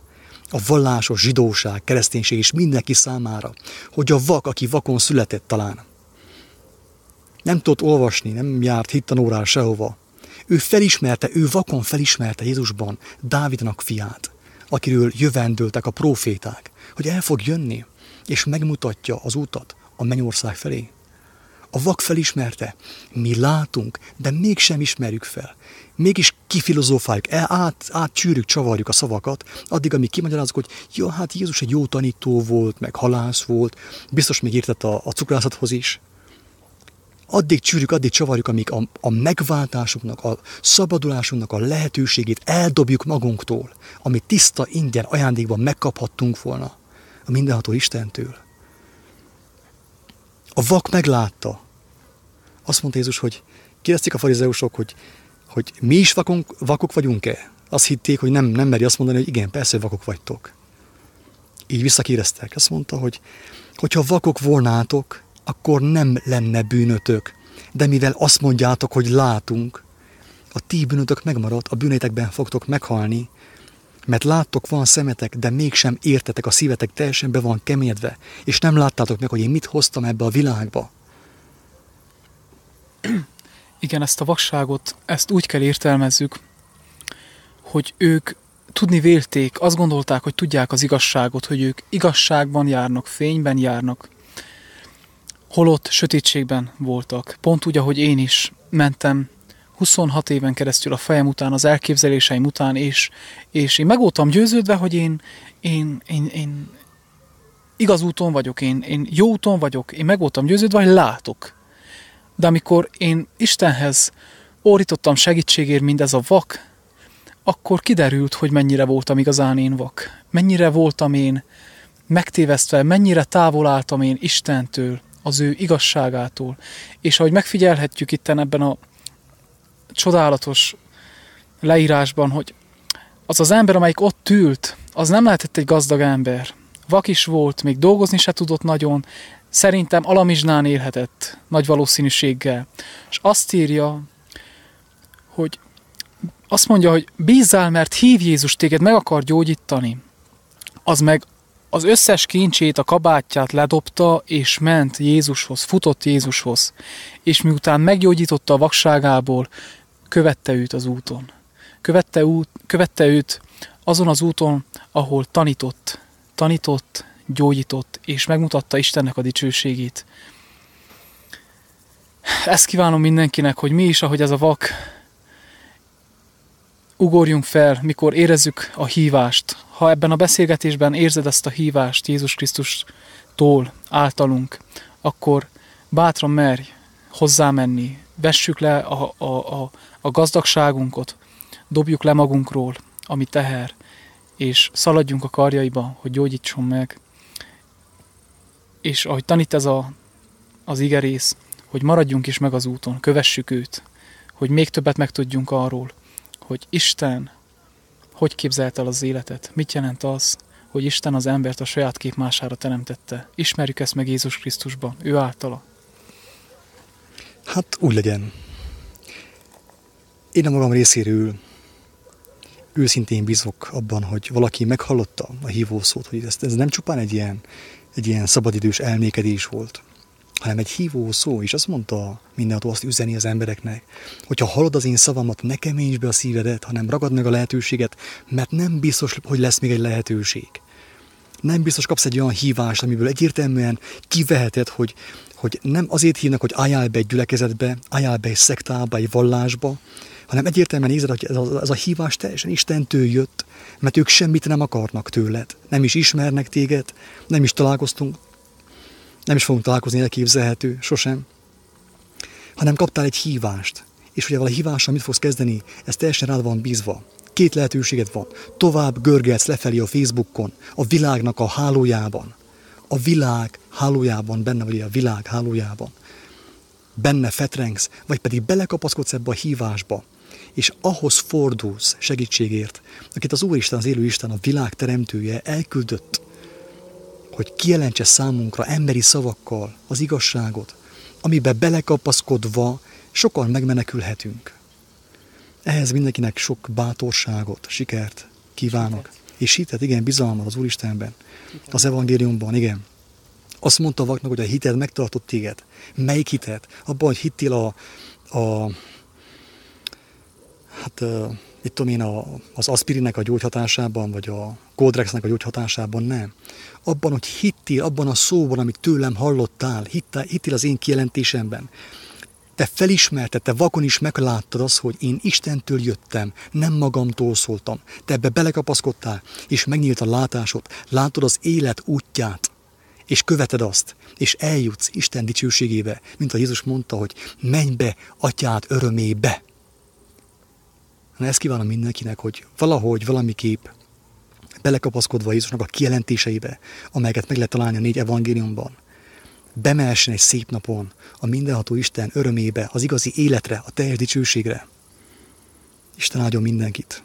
A vallásos zsidóság, kereszténység is mindenki számára, hogy a vak, aki vakon született talán, nem tudott olvasni, nem járt hittanórára sehova. Ő felismerte, ő vakon felismerte Jézusban Dávidnak fiát, akiről jövendőltek a proféták, hogy el fog jönni, és megmutatja az utat a mennyország felé. A vak felismerte, mi látunk, de mégsem ismerjük fel. Mégis kifilozófáljuk, el, át, átcsűrjük, csavarjuk a szavakat, addig, amíg kimagyarázunk, hogy jó, hát Jézus egy jó tanító volt, meg halász volt, biztos még értett a, a cukrászathoz is. Addig csűrjük, addig csavarjuk, amíg a, a megváltásunknak, a szabadulásunknak a lehetőségét eldobjuk magunktól, amit tiszta, ingyen ajándékban megkaphattunk volna a mindenható Istentől. A vak meglátta. Azt mondta Jézus, hogy kérdezték a farizeusok, hogy, hogy mi is vakunk, vakok vagyunk-e? Azt hitték, hogy nem, nem meri azt mondani, hogy igen, persze, vakok vagytok. Így visszakéreztek. Azt mondta, hogy hogyha vakok volnátok, akkor nem lenne bűnötök. De mivel azt mondjátok, hogy látunk, a ti bűnötök megmaradt, a bűnétekben fogtok meghalni, mert láttok, van szemetek, de mégsem értetek, a szívetek teljesen be van keményedve, és nem láttátok meg, hogy én mit hoztam ebbe a világba. Igen, ezt a vakságot, ezt úgy kell értelmezzük, hogy ők tudni vélték, azt gondolták, hogy tudják az igazságot, hogy ők igazságban járnak, fényben járnak, holott sötétségben voltak. Pont úgy, ahogy én is mentem 26 éven keresztül a fejem után, az elképzeléseim után, és, és én meg győződve, hogy én, én, én, én igaz úton vagyok, én, én jó úton vagyok, én meg győződve, hogy látok. De amikor én Istenhez orítottam segítségért mindez a vak, akkor kiderült, hogy mennyire voltam igazán én vak. Mennyire voltam én megtévesztve, mennyire távol álltam én Istentől, az ő igazságától. És ahogy megfigyelhetjük itt ebben a csodálatos leírásban, hogy az az ember, amelyik ott ült, az nem lehetett egy gazdag ember. Vak is volt, még dolgozni se tudott nagyon, szerintem alamizsnán élhetett, nagy valószínűséggel. És azt írja, hogy azt mondja, hogy bízzál, mert hív Jézus téged, meg akar gyógyítani. Az meg az összes kincsét, a kabátját ledobta, és ment Jézushoz, futott Jézushoz. És miután meggyógyította a vakságából, követte őt az úton. Követte, út, követte őt azon az úton, ahol tanított, tanított, gyógyított, és megmutatta Istennek a dicsőségét. Ezt kívánom mindenkinek, hogy mi is, ahogy ez a vak, ugorjunk fel, mikor érezzük a hívást. Ha ebben a beszélgetésben érzed ezt a hívást Jézus Krisztustól, általunk, akkor bátran merj hozzámenni, vessük le a, a, a, a gazdagságunkat, dobjuk le magunkról, ami teher, és szaladjunk a karjaiba, hogy gyógyítson meg. És ahogy tanít ez a, az igerész, hogy maradjunk is meg az úton, kövessük őt, hogy még többet megtudjunk arról, hogy Isten hogy képzelt el az életet, mit jelent az, hogy Isten az embert a saját képmására teremtette. Ismerjük ezt meg Jézus Krisztusban, ő általa. Hát úgy legyen. Én a magam részéről őszintén bízok abban, hogy valaki meghallotta a hívószót, hogy ez, ez nem csupán egy ilyen, egy ilyen szabadidős elmékedés volt, hanem egy hívó szó, és azt mondta mindenható azt üzeni az embereknek, hogyha hallod az én szavamat, ne keményíts be a szívedet, hanem ragad meg a lehetőséget, mert nem biztos, hogy lesz még egy lehetőség. Nem biztos kapsz egy olyan hívást, amiből egyértelműen kiveheted, hogy, hogy nem azért hívnak, hogy álljál be egy gyülekezetbe, álljál be egy szektába, egy vallásba, hanem egyértelműen érzed, hogy ez a, ez a hívás teljesen Istentől jött, mert ők semmit nem akarnak tőled. Nem is ismernek téged, nem is találkoztunk, nem is fogunk találkozni, elképzelhető, sosem. Hanem kaptál egy hívást, és ugye a hívással mit fogsz kezdeni, ez teljesen rád van bízva. Két lehetőséged van. Tovább görgetsz lefelé a Facebookon, a világnak a hálójában. A világ hálójában, benne vagy a világ hálójában. Benne fetrengsz, vagy pedig belekapaszkodsz ebbe a hívásba, és ahhoz fordulsz segítségért, akit az Úristen, az élő Isten, a világ teremtője elküldött, hogy kijelentse számunkra emberi szavakkal az igazságot, amibe belekapaszkodva sokan megmenekülhetünk. Ehhez mindenkinek sok bátorságot, sikert kívánok. És hitet, igen, bizalmat az Úristenben, az evangéliumban, igen. Azt mondta vaknak, hogy a hited megtartott téged. Melyik hitet? Abban, hogy hittél a, a hát mit tudom én, a, az aspirinnek a gyógyhatásában, vagy a Coldrexnek a gyógyhatásában, nem. Abban, hogy hittél, abban a szóban, amit tőlem hallottál, hittél, hittél az én kijelentésemben. Te felismerted, te vakon is megláttad azt, hogy én Istentől jöttem, nem magamtól szóltam. Te ebbe belekapaszkodtál, és megnyílt a látásod, látod az élet útját, és követed azt, és eljutsz Isten dicsőségébe, mint a Jézus mondta, hogy menj be atyád örömébe. Na ezt kívánom mindenkinek, hogy valahogy, valamiképp belekapaszkodva Jézusnak a kijelentéseibe, amelyeket meg lehet találni a négy evangéliumban, bemehessen egy szép napon a mindenható Isten örömébe, az igazi életre, a teljes dicsőségre. Isten áldjon mindenkit!